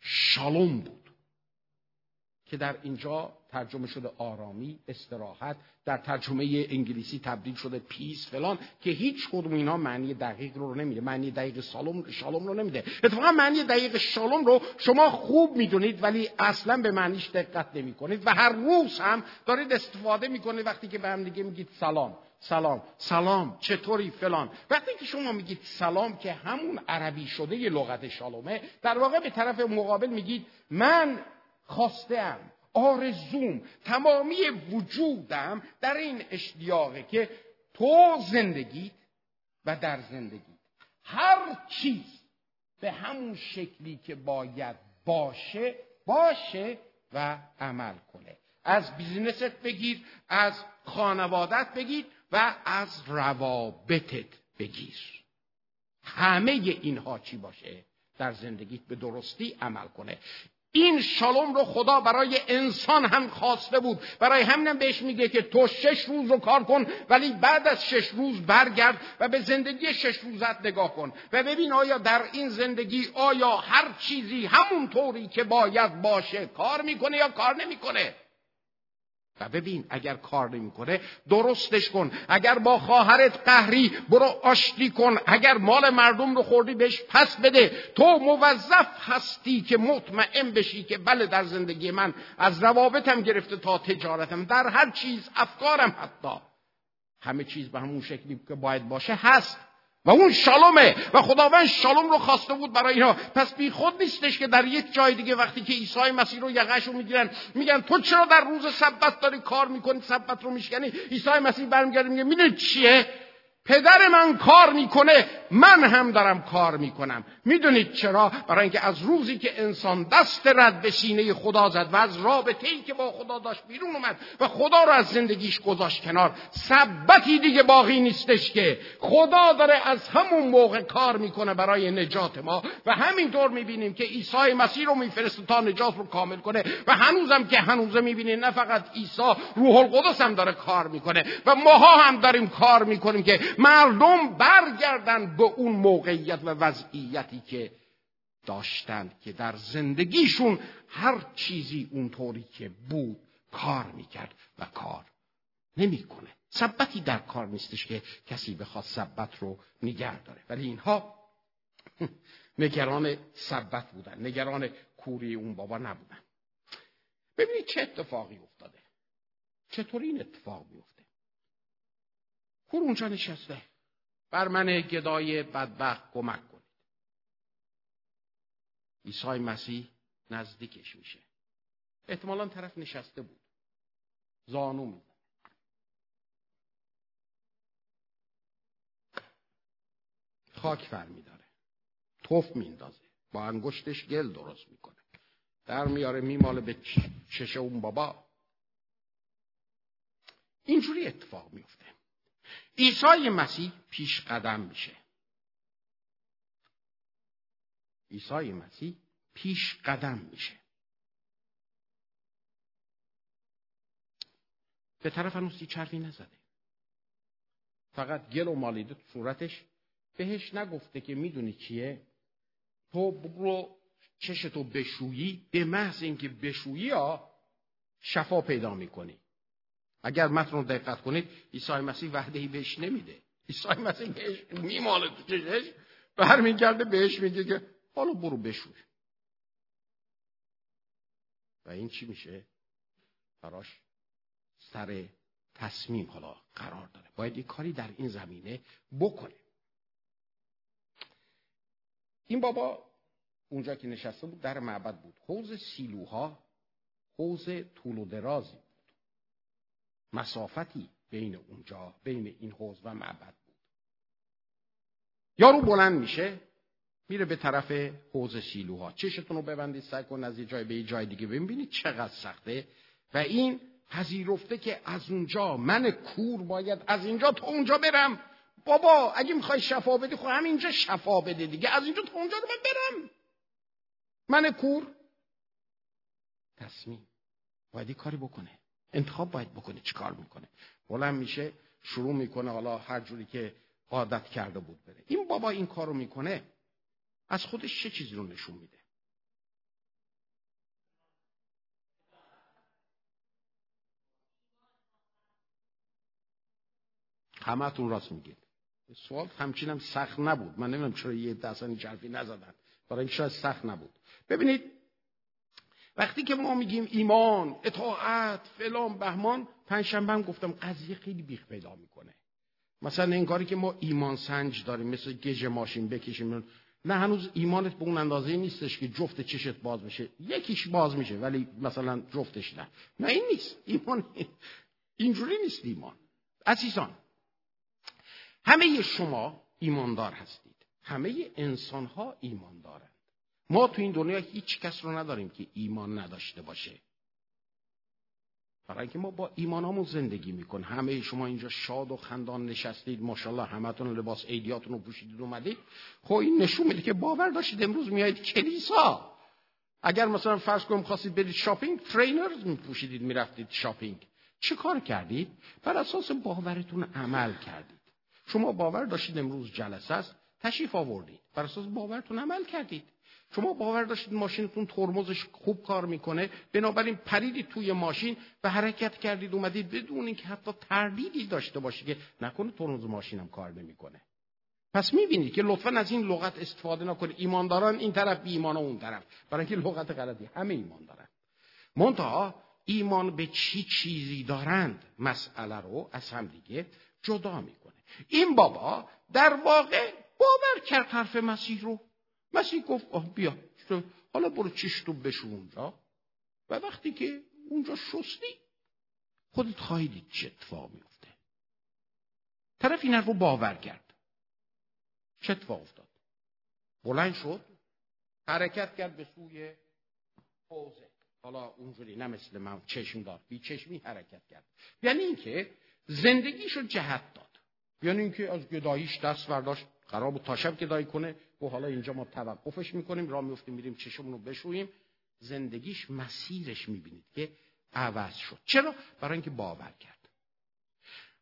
شالوم بود. که در اینجا ترجمه شده آرامی استراحت در ترجمه انگلیسی تبدیل شده پیس فلان که هیچ کدوم اینا معنی دقیق رو نمیده. معنی دقیق سالم شالوم رو نمیده. اتفاقا معنی دقیق شالوم رو شما خوب می‌دونید ولی اصلا به معنیش دقت نمی کنید و هر روز هم دارید استفاده می‌کنید وقتی که به هم دیگه میگید سلام. سلام. سلام چطوری فلان؟ وقتی که شما میگید سلام که همون عربی شده یه لغت شالومه در واقع به طرف مقابل میگید من خواستم آرزوم تمامی وجودم در این اشتیاقه که تو زندگی و در زندگی هر چیز به همون شکلی که باید باشه باشه و عمل کنه. از بیزینست بگیر از خانوادت بگیر و از روابطت بگیر. همه اینها چی باشه؟ در زندگیت به درستی عمل کنه. این شالوم رو خدا برای انسان هم خواسته بود. برای همینم بهش میگه که تو شش روز رو کار کن ولی بعد از شش روز برگرد و به زندگی شش روزت نگاه کن. و ببین آیا در این زندگی آیا هر چیزی همون طوری که باید باشه کار می‌کنه یا کار نمی‌کنه؟ و ببین اگر کار نمی‌کنه درستش کن. اگر با خواهرت قهری برو آشتی کن. اگر مال مردم رو خوردی بهش پس بده. تو موظف هستی که مطمئن بشی که بله در زندگی من از روابطم گرفته تا تجارتم. در هر چیز افکارم حتی. همه چیز به همون شکلی که باید باشه هست. و اون شالومه. و خداوند شالوم رو خواسته بود برای اینا پس بی خود نیستش که در یک جای دیگه وقتی که عیسی مسیح رو یقش رو می‌گیرن میگن تو چرا در روز سبت داری کار می‌کنی؟ سبت رو میشکنی؟ عیسی مسیح برمیگرده میگه می‌دونی چیه؟ پدر من کار می‌کنه من هم دارم کار می‌کنم. می‌دونید چرا؟ برای اینکه از روزی که انسان دست رد به سینه خدا زد و از رابطه ای که با خدا داشت بیرون اومد و خدا رو از زندگیش گذاشت کنار سبتی دیگه باقی نیستش که خدا داره از همون موقع کار می‌کنه برای نجات ما و همینطور می‌بینیم که عیسی مسیح رو میفرسته تا نجات رو کامل کنه و هنوزم که هنوزه می‌بینیم نه فقط عیسی روح القدس هم داره کار می‌کنه و ماها هم داریم کار می‌کنیم که مردم برگردن به اون موقعیت و وضعیتی که داشتند که در زندگیشون هر چیزی اونطوری که بود کار می‌کرد و کار نمی‌کنه. سبتی در کار نیستش که کسی بخواد سبت رو نگه داره. ولی اینها نگران سبت بودن. نگران کوری اون بابا نبودن. ببینید چه اتفاقی افتاده. چطور این اتفاق میفته کور اونجا نشسته. بر من گدای بدبخت کمک کنید. عیسی مسیح نزدیکش میشه. احتمالا طرف نشسته بود. زانو میزن خاک فر میداره. توف میندازه با انگشتش گل درست می‌کنه. در میاره میماله به چش اون بابا. اینجوری اتفاق میفته عیسی مسیح پیش قدم میشه. عیسی مسیح پیش قدم میشه. به طرف هنوز چرفی نزده. فقط گل و مالیده تو صورتش. بهش نگفته که می‌دونی چیه؟ تو برو چشتو بشویی. به محض اینکه بشویی ها شفا پیدا می‌کنی. اگر متن رو دقت کنید عیسی مسیح وحده ای بهش نمیده. عیسی مسیح بهش میماله تو چشش برمیگرده بهش میگه که حالا برو بشوی و این چی میشه؟ براش سر تصمیم حالا قرار داره. باید یک کاری در این زمینه بکنه. این بابا اونجا که نشسته بود در معبد بود. حوز سیلوها حوز طول و درازی. مسافتی بین اونجا بین این حوز و معبد بود. یارو بلند میشه میره به طرف حوز سیلوها. چشتون رو ببندید سعی کن از یه جای به یه جای دیگه ببینید چقدر سخته. و این پذیرفته که از اونجا من کور باید از اینجا تا اونجا برم. بابا اگه می‌خوای شفا بدی خب همینجا شفا بده دیگه. از اینجا تا اونجا رو من برم. من کور. تصمیم. باید کاری بکنه. انتخاب باید بکنه چیکار می‌کنه. بلند میشه شروع می‌کنه حالا هر جوری که عادت کرده بود بره. این بابا این کارو می‌کنه از خودش چه چیزی رو نشون میده؟ همتون راست میگید. سوال همچینم سخت نبود. من نمی‌دونم چرا یه دستانی جرفی نزدن. برای اینکه شاید سخت نبود. ببینید وقتی که ما میگیم ایمان اطاعت فلان بهمان پنجشنبه هم گفتم قضیه خیلی بیخ پیدا می‌کنه. مثلا کاری که ما ایمان سنج داریم مثل گژ ماشین بکشیم نه هنوز ایمانت به اون اندازه نیستش که جفت چشت باز میشه یکیش باز میشه ولی مثلا جفتش نه. نه این نیست. ایمان اینجوری نیست ایمان. عزیزان همه شما ایماندار هستید. همه انسان ها ایماندارن. ما تو این دنیا هیچ کس رو نداریم که ایمان نداشته باشه. برای اینکه ما با ایمانامون زندگی میکن همه شما اینجا شاد و خندان نشستید. ماشاءالله همتون لباس عیدیاتون رو پوشیدید اومدید. خب این نشون میده که باور داشتید امروز میایید کلیسا. اگر مثلا فرض کنم خواستید برید shopping trainers میپوشیدید می‌رفتید shopping. چه کار کردید؟ بر اساس باورتون عمل کردید. شما باور داشتید امروز جلسه است تشریف آوردید. بر اساس باورتون عمل کردید. شما باور داشتید ماشینتون ترمزش خوب کار می‌کنه؟ بنابراین پریدید توی ماشین و حرکت کردید اومدید بدون اینکه حتی تردیدی داشته باشید که نکنه ترمز ماشینم کار نمی‌کنه. پس می‌بینید که لطفا از این لغت استفاده نکنید. ایمانداران این طرف بی ایمان اون طرف. برای اینکه لغت غلطی همه ایمان دارن. منتها ایمان به چی چیزی دارند مسئله رو از هم دیگه جدا می‌کنه. این بابا در واقع باور کرد حرف مسیح رو. مسیح گفت آه بیا. حالا برو چشتو بشو اونجا. و وقتی که اونجا شستی خودت خواهی دید چه اتفاق میفته طرف این رو باور کرد. چه اتفاق افتاد؟ بلند شد حرکت کرد به سوی حوزه. حالا اونجوری نه مثل من چشم داد. بی چشمی حرکت کرد. یعنی اینکه زندگیشو جهت داد. یعنی اینکه از گداییش دست برداشت. قرار بود تا شب گدایی کنه و حالا اینجا ما توقفش می‌کنیم راه میفتیم میریم چشمون رو بشوییم. زندگیش مسیرش می‌بینید که عوض شد. چرا؟ برای اینکه باور کرد.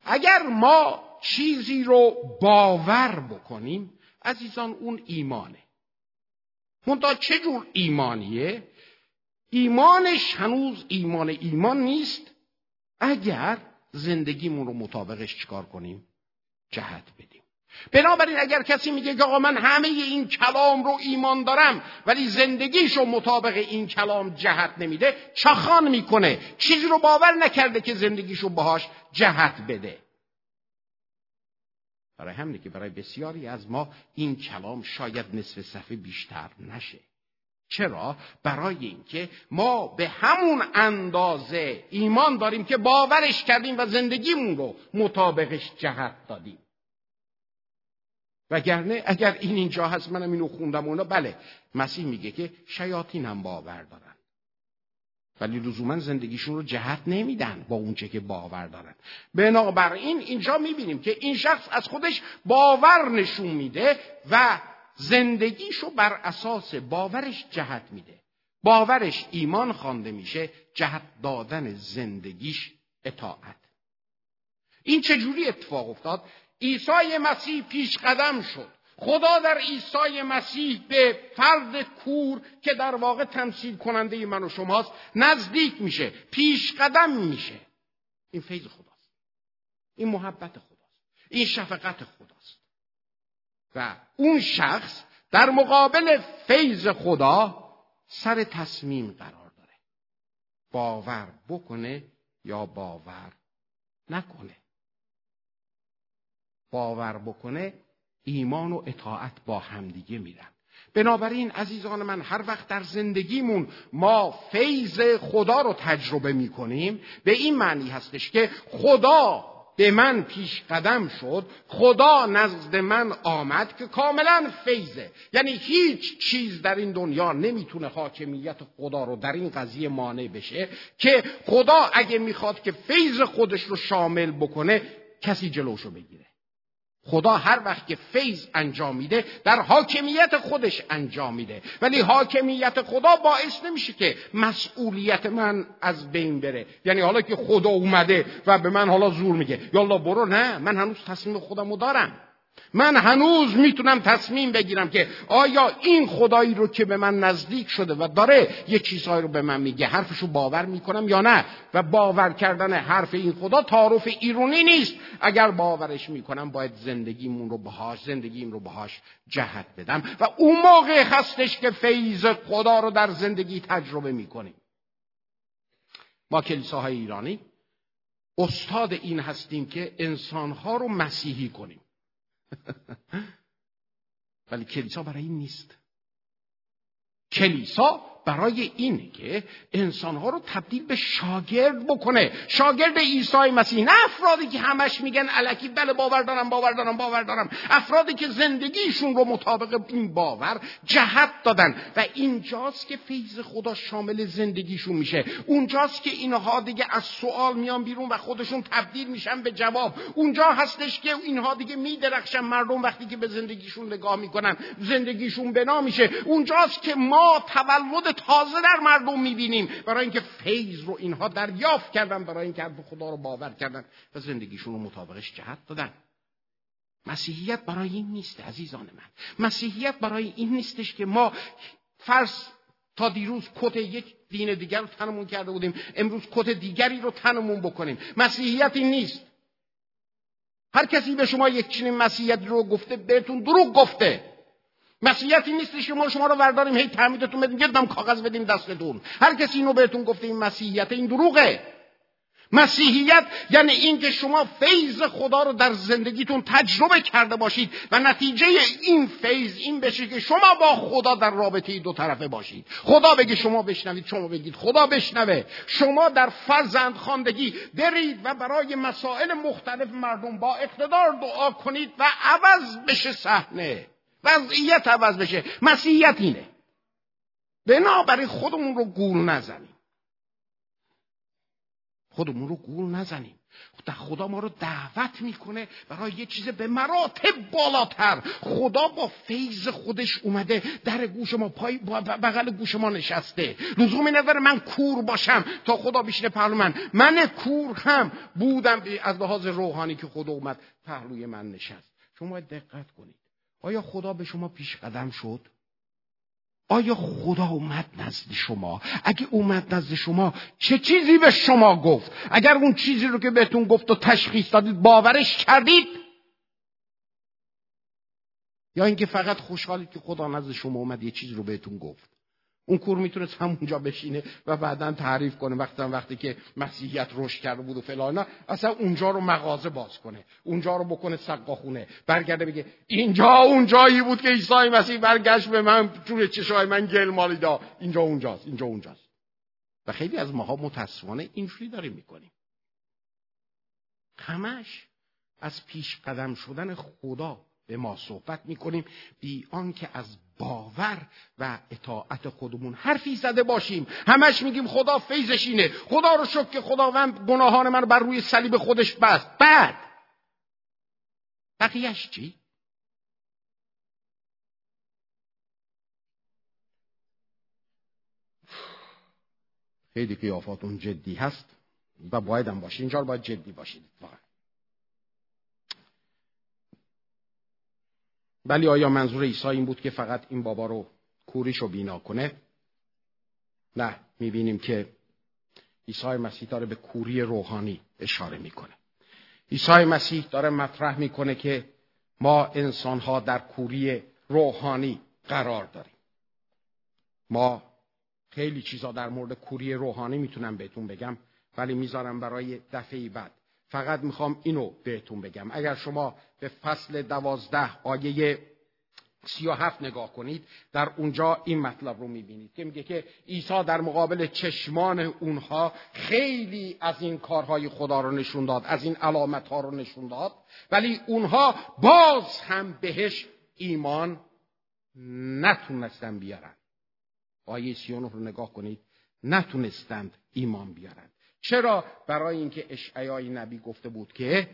اگر ما چیزی رو باور بکنیم عزیزان اون ایمانه. منتها چه جور ایمانیه؟ ایمانش هنوز ایمان ایمان نیست. اگر زندگیمون رو مطابقش چکار کنیم؟ جهت بدیم. بنابراین اگر کسی میگه که آقا من همه این کلام رو ایمان دارم ولی زندگیش رو مطابق این کلام جهت نمیده چخان می‌کنه. چیزی رو باور نکرده که زندگیش رو باهاش جهت بده. برای همینه که برای بسیاری از ما این کلام شاید نصف صفحه بیشتر نشه. چرا؟ برای اینکه ما به همون اندازه ایمان داریم که باورش کردیم و زندگیمون رو مطابقش جهت دادیم. وگرنه اگر این اینجا هست منم اینو خوندم اونا بله. مسیح میگه که شیاطین هم باور دارن. ولی لزوما زندگیشون رو جهت نمیدن با اونچه که باور دارن. بنابراین اینجا می‌بینیم که این شخص از خودش باور نشون میده و زندگیشو بر اساس باورش جهت میده. باورش ایمان خوانده میشه جهت دادن زندگیش اطاعت. این چجوری اتفاق افتاد؟ عیسی مسیح پیش قدم شد. خدا در عیسی مسیح به فرد کور که در واقع تمثیل کننده من و شماست نزدیک میشه پیش قدم میشه. این فیض خداست. این محبت خداست. این شفقت خداست. و اون شخص در مقابل فیض خدا سر تصمیم قرار داره. باور بکنه یا باور نکنه. باور بکنه ایمان و اطاعت با همدیگه میرن. بنابراین عزیزان من هر وقت در زندگیمون ما فیض خدا رو تجربه می‌کنیم به این معنی هستش که خدا به من پیش قدم شد خدا نزد من آمد که کاملا فیضه. یعنی هیچ چیز در این دنیا نمی‌تونه حاکمیت خدا رو در این قضیه مانع بشه که خدا اگه می‌خواد که فیض خودش رو شامل بکنه کسی جلوشو بگیره. خدا هر وقت که فیض انجام میده در حاکمیت خودش انجام میده. ولی حاکمیت خدا باعث نمیشه که مسئولیت من از بین بره. یعنی حالا که خدا اومده و به من حالا زور میگه. یالا برو نه من هنوز تصمیم خودمو دارم. من هنوز می‌تونم تصمیم بگیرم که آیا این خدایی رو که به من نزدیک شده و داره یه چیزهایی رو به من میگه حرفشو باور می‌کنم یا نه؟ و باور کردن حرف این خدا تعارف ایرونی نیست. اگر باورش می‌کنم باید زندگیمون رو بهاش زندگیم رو بهاش جهت بدم و اون موقع هستش که فیض خدا رو در زندگی تجربه می‌کنیم. ما کلیساهای ایرانی استاد این هستیم که انسانها رو مسیحی کنیم. ولی کلیسا برای این نیست. کلیسا برای اینه که انسانها رو تبدیل به شاگرد بکنه. شاگرد عیسی مسیح نه افرادی که همش میگن علکی بله باور دارم باور دارم باور دارم. افرادی که زندگیشون رو مطابق این باور جهت دادن و اینجاست که فیض خدا شامل زندگیشون میشه. اونجاست که اینها دیگه از سوال میان بیرون و خودشون تبدیل میشن به جواب. اونجا هستش که اینها دیگه میدرخشن مردم وقتی که به زندگیشون نگاه می‌کنن. زندگیشون بنا میشه. اونجاست که ما تولد تازه در مردم می‌بینیم. برای اینکه فیض رو اینها دریافت کردن برای اینکه حرف خدا رو باور کردن و زندگیشون رو مطابقش جهت دادن. مسیحیت برای این نیست عزیزان من. مسیحیت برای این نیستش که ما فرض تا دیروز کت یک دین دیگر رو تنمون کرده بودیم. امروز کت دیگری رو تنمون بکنیم. مسیحیت این نیست. هر کسی به شما یک چنین مسیحیت رو گفته بهتون دروغ گفته. مسیحیتی نیست شما شما رو ورداریم هی تعمیدتون بدیم یه کاغذ بدیم دستتون. هر کسی اینو بهتون گفته این مسیحیت این دروغه. مسیحیت یعنی اینکه شما فیض خدا رو در زندگیتون تجربه کرده باشید و نتیجه این فیض این بشه که شما با خدا در رابطه دو طرفه باشید. خدا بگه شما بشنوید شما بگید خدا بشنوه. شما در فرزند خاندگی برید و برای مسائل مختلف مردم با اقتدار دعا کنید و عوض بشه صحنه. وضعیت عوض بشه. مسیحیت اینه. بنابراین خودمون رو گول نزنیم. خودمون رو گول نزنیم. خدا ما رو دعوت می‌کنه برای یه چیز به مراتب بالاتر. خدا با فیض خودش اومده. در گوش ما پای بغل گوش ما نشسته. لزومی نداره من کور باشم تا خدا بشینه پهلو من. من کور هم بودم از لحاظ روحانی که خدا اومد پهلوی من نشست. شما دقت کنید. آیا خدا به شما پیش قدم شد؟ آیا خدا اومد نزد شما؟ اگه اومد نزد شما چه چیزی به شما گفت؟ اگر اون چیزی رو که بهتون گفت و تشخیص دادید باورش کردید؟ یا اینکه فقط خوشحالید که خدا نزد شما اومد یه چیزی رو بهتون گفت. اون کور می‌تونست همونجا بشینه و بعدا تعریف کنه وقتی وقتی که مسیحیت رشد کرده بود و فلان اصلا اونجا رو مغازه باز کنه اونجا رو بکنه سقاخونه برگرده بگه اینجا اون جایی بود که عیسی مسیح برگشت به من توی چشای من گل مالیدا. اینجا اونجاست اینجا اونجاست. و خیلی از ماها متاسفانه اینجوری داریم می‌کنیم. همش از پیش قدم شدن خدا به ما صحبت می‌کنیم بی آنکه از باور و اطاعت خودمون حرفی زده باشیم. همش میگیم خدا فیضش اینه. خدا رو شکر که خداوند گناهان من بر روی صلیب خودش بست. بعد بقیهش چی؟ خیلی قیافاتون جدی هست و بایدم باشید اینجا باید جدی باشید. واقعا. ولی آیا منظور عیسی این بود که فقط این بابا رو کوریش رو بینا کنه؟ نه می‌بینیم که عیسی مسیح داره به کوری روحانی اشاره می‌کنه. عیسی مسیح داره مطرح می‌کنه که ما انسان ها در کوری روحانی قرار داریم. ما خیلی چیزا در مورد کوری روحانی می‌تونم بهتون بگم ولی می‌ذارم برای دفعه بعد. فقط می‌خوام اینو بهتون بگم. اگر شما به فصل دوازده آیه سی و هفت نگاه کنید در اونجا این مطلب رو می‌بینید که میگه که عیسی در مقابل چشمان اونها خیلی از این کارهای خدا رو نشون داد از این علامت ها رو نشون داد ولی اونها باز هم بهش ایمان نتونستن بیارن. آیه سی رو نگاه کنید نتونستند ایمان بیارن. چرا برای اینکه اشعیای نبی گفته بود که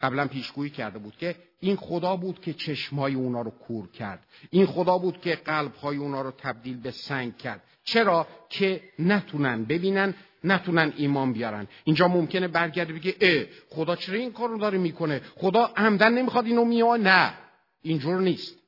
قبلا پیشگویی کرده بود که این خدا بود که چشمای اونا رو کور کرد. این خدا بود که قلبهای اونا رو تبدیل به سنگ کرد. چرا؟ که نتونن ببینن نتونن ایمان بیارن. اینجا ممکنه برگرده بگه اه خدا چرا این کار رو داره می‌کنه؟ خدا عمدن نمی‌خواد اینو میاد نه. اینجور نیست.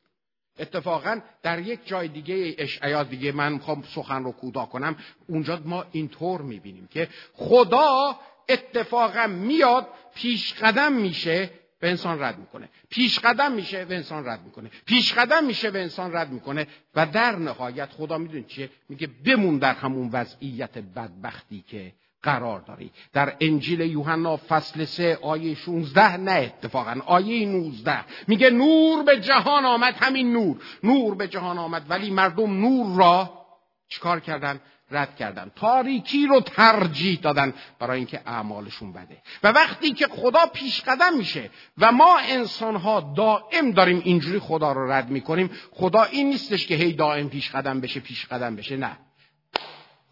اتفاقا در یک جای دیگه اشعیا دیگه من می‌خوام سخن رو کوتاه کنم اونجا ما اینطور می‌بینیم که خدا اتفاقا میاد پیش قدم میشه به انسان رد می‌کنه. پیش قدم میشه به انسان رد می‌کنه. پیش قدم میشه به انسان رد می‌کنه. و در نهایت خدا میدون چیه؟ میگه بمون در همون وضعیت بدبختی که قرار داری. در انجیل یوحنا فصل سه آیه 16 نه اتفاقا. آیه 19 میگه نور به جهان آمد همین نور. نور به جهان آمد ولی مردم نور را چیکار کردن؟ رد کردن. تاریکی رو ترجیح دادن برای اینکه اعمالشون بده. و وقتی که خدا پیش قدم میشه و ما انسان ها دائم داریم اینجوری خدا رو رد می‌کنیم خدا این نیستش که هی دائم پیش قدم بشه پیش قدم بشه نه.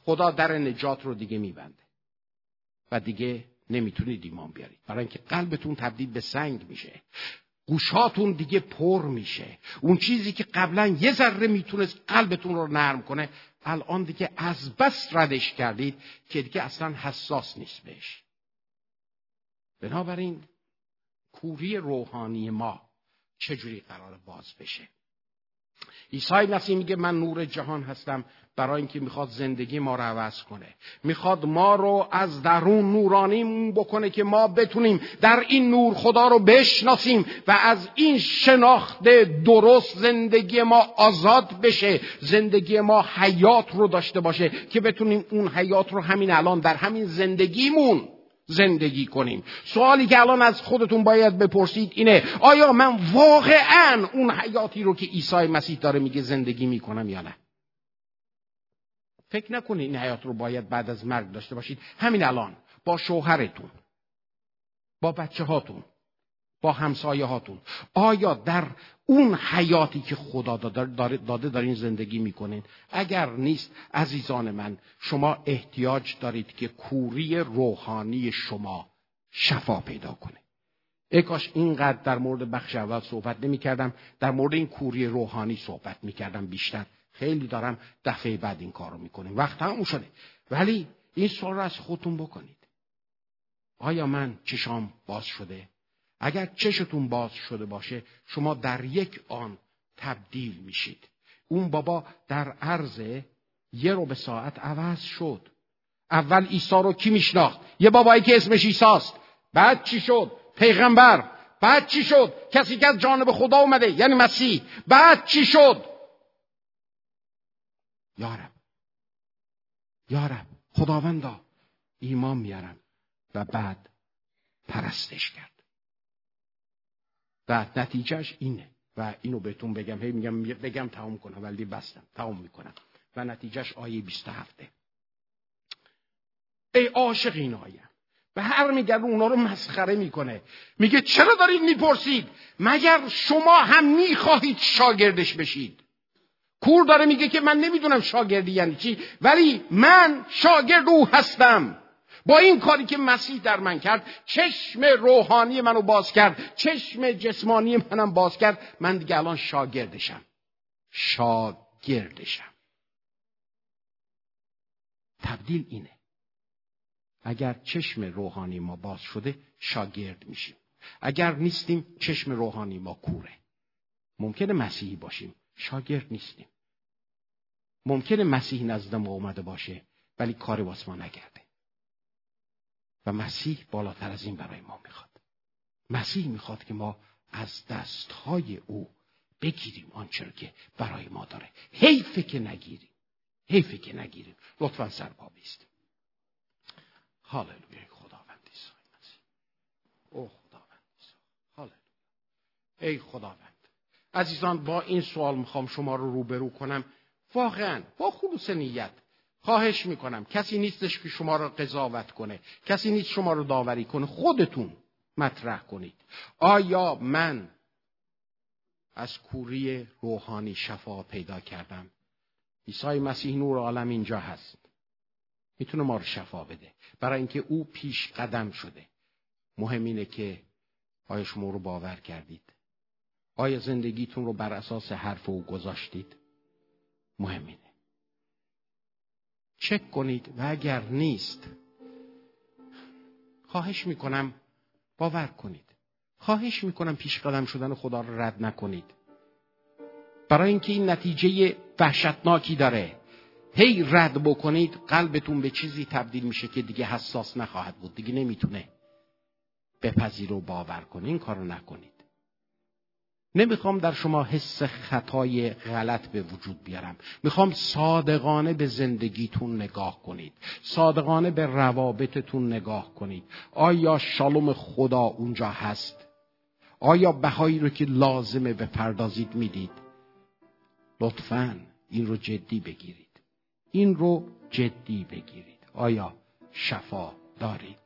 خدا در نجات رو دیگه میبنده. و دیگه نمی‌تونید ایمان بیارید. برای اینکه قلبتون تبدیل به سنگ میشه. گوشاتون دیگه پر میشه. اون چیزی که قبلا یه ذره می‌تونست قلبتون رو نرم کنه الان دیگه از بس ردش کردید که دیگه اصلا حساس نیست بهش. بنابراین کوری روحانی ما چجوری قرار باز بشه؟ عیسی مسیح میگه من نور جهان هستم برای اینکه می‌خواد زندگی ما رو عوض کنه. می‌خواد ما رو از درون نورانی بکنه که ما بتونیم در این نور خدا رو بشناسیم و از این شناخت درست زندگی ما آزاد بشه زندگی ما حیات رو داشته باشه که بتونیم اون حیات رو همین الان در همین زندگیمون زندگی کنیم. سوالی که الان از خودتون باید بپرسید اینه آیا من واقعا اون حیاتی رو که عیسی مسیح داره میگه زندگی می‌کنم یا نه؟ فکر نکنید این حیات رو باید بعد از مرگ داشته باشید. همین الان با شوهرتون با بچه هاتون با همسایه هاتون آیا در اون حیاتی که خدا داده دارین زندگی می‌کنین؟ اگر نیست عزیزان من شما احتیاج دارید که کوری روحانی شما شفا پیدا کنه. ای کاش اینقدر در مورد بخش اول صحبت نمی کردم در مورد این کوری روحانی صحبت می کردم بیشتر. خیلی دارم دفعه بعد این کار رو می‌کنیم. وقت هم شده. ولی این سوال رو از خودتون بکنید. آیا من چشام باز شده؟ اگر چشتون باز شده باشه شما در یک آن تبدیل میشید. اون بابا در عرض یه رو به ساعت عوض شد. اول عیسی رو کی میشناخت؟ یه بابایی که اسمش ایساست بعد چی شد؟ پیغمبر. بعد چی شد؟ کسی که از جانب خدا اومده یعنی مسیح. بعد چی شد؟ یارب یارب خداوندا ایمان میارم و بعد پرستش کرد. و نتیجهش اینه و اینو بهتون بگم. هی میگم بگم تمام کنم ولی بستم تمام می‌کنم. و نتیجهش آیه 27 ای عاشق این آیه. به هر میگه اونا رو مسخره می‌کنه. میگه چرا دارید می‌پرسید؟ مگر شما هم می‌خواهید شاگردش بشید؟ کور داره میگه که من نمی‌دونم شاگردی یعنی چی ولی من شاگرد او هستم. با این کاری که مسیح در من کرد چشم روحانی منو باز کرد چشم جسمانی منم باز کرد من دیگه الان شاگردشم. شاگردشم. تبدیل اینه. اگر چشم روحانی ما باز شده شاگرد میشیم. اگر نیستیم چشم روحانی ما کوره. ممکنه مسیحی باشیم. شاگرد نیستیم. ممکنه مسیح نزد ما اومده باشه ولی کار واسه ما نگرده و مسیح بالاتر از این برای ما می‌خواد. مسیح می‌خواد که ما از دستهای او بگیریم آنچه که برای ما داره. حیفه که نگیریم. حیفه که نگیریم. لطفا سر پا بیستیم هاللویا خداوند عیسی مسیح. او خداوند هاللویا. ای خداوند عزیزان با این سوال می‌خوام شما رو روبرو کنم. واقعا با خلوص نیت خواهش می‌کنم کسی نیستش که شما رو قضاوت کنه کسی نیست شما رو داوری کنه. خودتون مطرح کنید. آیا من از کوری روحانی شفا پیدا کردم؟ عیسی مسیح نور عالم اینجا هست. می‌تونه ما رو شفا بده. برای اینکه او پیش قدم شده. مهم اینه که آیا شما رو باور کردید. آیا زندگیتون رو بر اساس حرف او گذاشتید؟ مهم اینه. چک کنید و اگر نیست خواهش می‌کنم باور کنید. خواهش می‌کنم پیش قدم شدن خدا رو رد نکنید. برای اینکه این نتیجه وحشتناکی داره. هی رد بکنید قلبتون به چیزی تبدیل میشه که دیگه حساس نخواهد بود. دیگه نمی‌تونه بپذیر و باور کنید این کارو نکنید. نمی‌خوام در شما حس خطای غلط به وجود بیارم. می‌خوام صادقانه به زندگیتون نگاه کنید. صادقانه به روابطتون نگاه کنید. آیا شالوم خدا اونجا هست؟ آیا بهایی رو که لازمه بپردازید می‌دید؟ لطفا این رو جدی بگیرید. این رو جدی بگیرید. آیا شفا دارید؟